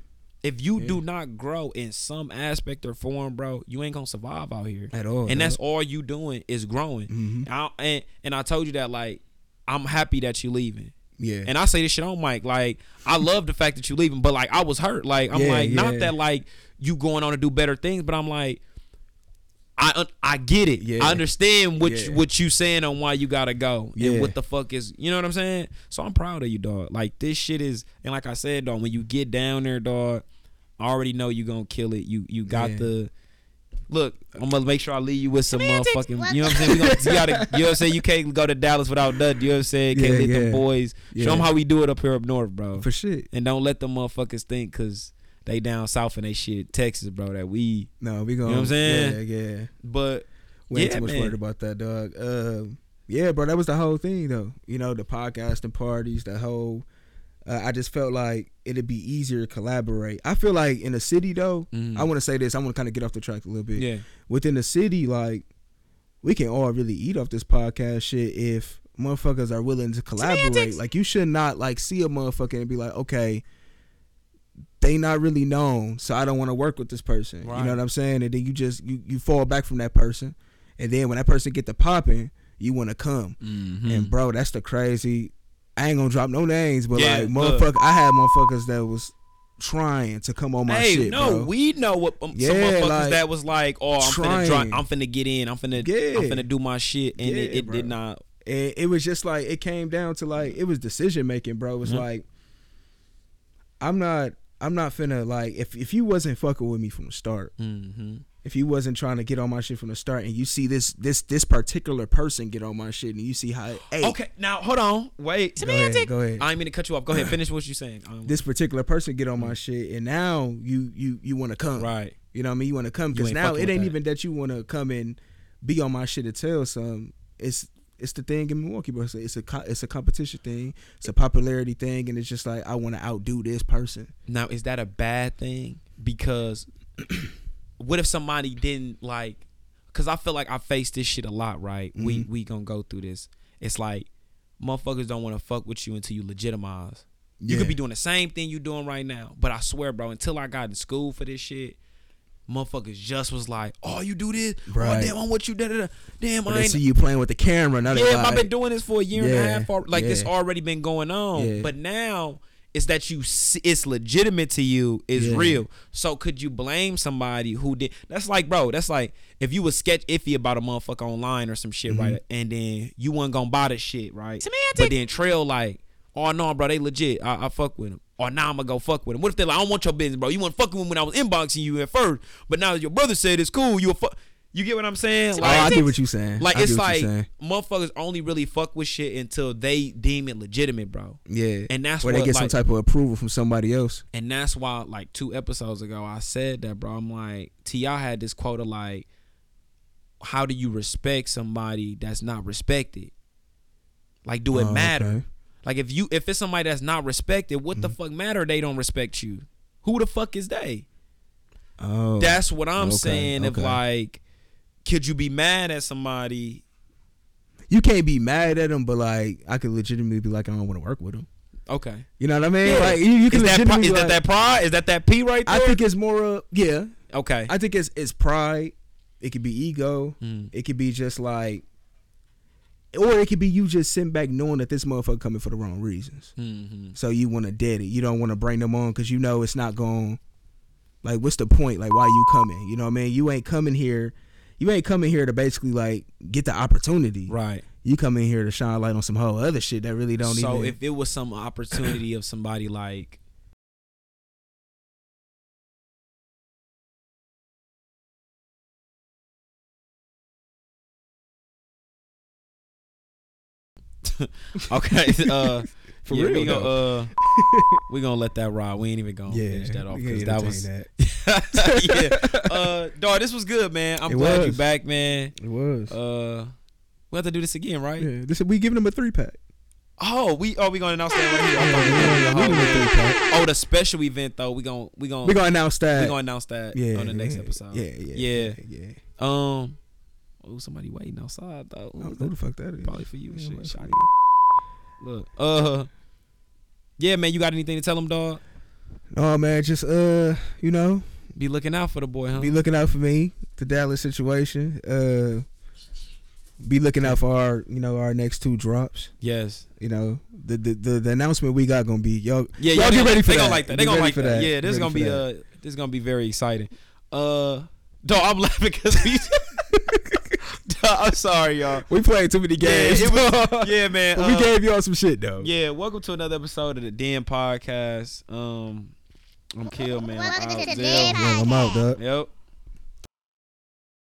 If you do not grow in some aspect or form, bro, you ain't gonna survive out here At all, And that's all you doing is growing. Mhm. I, and and I told you that like I'm happy that you leaving. Yeah. And I say this shit on Mike. Like, I love the fact that you leaving, but like I was hurt. Like, I'm Yeah, like, yeah. not that like you going on to do better things, but I'm like, I I get it. Yeah. I understand what Yeah. you, what you saying on why you gotta go Yeah. and what the fuck is you know what I'm saying. So I'm proud of you, dog. Like this shit is, and like I said, dog, when you get down there, dog, I already know you gonna kill it. You you got Yeah. the. Look, I'm gonna make sure I leave you with some motherfucking. You know what I'm saying? Gonna, you gotta, you know what I'm saying? You can't go to Dallas without nothing. You know what I'm saying? Can't Yeah, let yeah. them boys Yeah. show them how we do it up here up north, bro. for shit. And don't let them motherfuckers think because they down south and they shit Texas, bro. That we, No, we going You know what I'm saying? Yeah, yeah. but We ain't Yeah, too much man. worried about that, dog. Um, yeah, bro, that was the whole thing, though. You know, the podcasting parties, the whole. Uh, I just felt like it'd be easier to collaborate. I feel like in the city, though. Mhm. I want to say this. I want to kind of get off the track a little bit. yeah, Within the city, like we can all really eat off this podcast shit if motherfuckers are willing to collaborate. Semantics. Like you should not like see a motherfucker and be like, okay, they not really known, so I don't want to work with this person. You know what I'm saying? And then you just you you fall back from that person, and then when that person get the popping, you want to come. mm-hmm. And bro, that's the crazy. I ain't gonna drop no names, but Yeah, like motherfucker, I had motherfuckers that was trying to come on my hey, shit, no, bro. we know what um, some motherfuckers like, that was like, oh, I'm finna, trying. dry, I'm finna get in, I'm finna, Yeah. I'm finna do my shit, and it, Yeah, it did not. And it was just like it came down to like it was decision making, bro. It was Mhm. like I'm not I'm not finna like if if you wasn't fucking with me from the start, Mm-hmm. If you wasn't trying to get on my shit from the start, and you see this this this particular person get on my shit, and you see how hey Okay, now hold on, wait, go ahead, go ahead. I ain't mean to cut you off. Go ahead, finish what you're saying. Um, this particular person get on my shit, and now you you you want to come, right. You know what I mean? You want to come because now it ain't that. even that you want to come and be on my shit to tell some. It's it's the thing in Milwaukee, bro. It's a it's a, it's a competition thing. It's a popularity thing, and it's just like I want to outdo this person. Now, is that a bad thing? Because what if somebody didn't like? Because I feel like I face this shit a lot, right? We Mhm. we gonna go through this. It's like motherfuckers don't want to fuck with you until you legitimize. You could be doing the same thing you doing right now, but I swear, bro, until I got in school for this shit, motherfuckers just was like, "Oh, you do this? Right. Oh, damn, I want you da da da. Damn, But I ain't." see you playing with the camera. Now Yeah, I've been doing this for a year and a half. al- Like this already been going on, Yeah. but now it's that you it's legitimate to you. Is Yeah. real. So could you blame somebody who did? That's like, bro. That's like if you was sketch iffy about a motherfucker online or some shit, Mm-hmm. right? And then you wasn't gonna buy the shit, right? But then Trail like, oh no, bro, they legit. I, I fuck with them. Or now I'm gonna go fuck with them. What if they're like, I don't want your business, bro? You want fucking with me when I was inboxing you at first, but now that your brother said it's cool. You a fuck. You get what I'm saying? Like, oh, I get what you're saying. Like it's like motherfuckers only really fuck with shit until they deem it legitimate, bro. Yeah, and that's where what, they get like, some type of approval from somebody else. And that's why, like two episodes ago, I said that, bro. I'm like, T.I. had this quote of like, "How do you respect somebody that's not respected? Like, do it oh, matter? Okay. Like, if you if it's somebody that's not respected, what mm-hmm. the fuck matter? They don't respect you. Who the fuck is they? Oh, that's what I'm okay, saying. Okay. If like could you be mad at somebody? You can't be mad at them, but like I could legitimately be like, I don't want to work with them. Okay. You know what I mean? Yeah. Like you, you can is that pri- is like, that that pride? Is that that P right there? I think it's more of yeah. Okay. I think it's it's pride. It could be ego. Mm. It could be just like, or it could be you just sitting back knowing that this motherfucker coming for the wrong reasons. Mm-hmm. So you want to dead it. You don't want to bring them on because you know it's not going. Like, what's the point? Like, why you coming? You know what I mean? You ain't coming here you ain't coming here to basically like get the opportunity. Right. You come in here to shine light on some whole other shit that really don't so even. So if it was some opportunity of somebody like okay, uh, For yeah, real, we gonna uh, we gonna let that ride. We ain't even gonna yeah, finish that off because that was that. yeah. Uh, dog, this was good, man. I'm it glad was. you back, man. It was. Uh, we have to do this again, right? Yeah. This we giving them a three pack. Oh, we oh we gonna announce that right here. Yeah, yeah, oh, the special event though. We gonna we gonna we gonna announce that. We gonna announce that yeah, on the next episode. Yeah, yeah, yeah, yeah. Um, oh, somebody waiting outside though. Oh, who the fuck that is? Probably for you. Yeah, shit, Look, uh, yeah, man, you got anything to tell him, dog? Oh man, just uh, you know, be looking out for the boy, huh? Be looking out for me, the Dallas situation. Uh, be looking out for our, you know, our next two drops. Yes. You know, the the the, the announcement we got gonna be y'all. Yeah, y'all yeah, get ready for that. they. Gonna like that. They gonna like that. that. Yeah, this is gonna be uh, this is gonna be very exciting. Uh, dog, I'm laughing because we. I'm sorry, y'all. We played too many games. Yeah, was, yeah man. Uh, we gave y'all some shit though. Yeah, welcome to another episode of the Den Podcast. Um, I'm Kill, man. Welcome I'm to the Den I'm out, dog. Yep.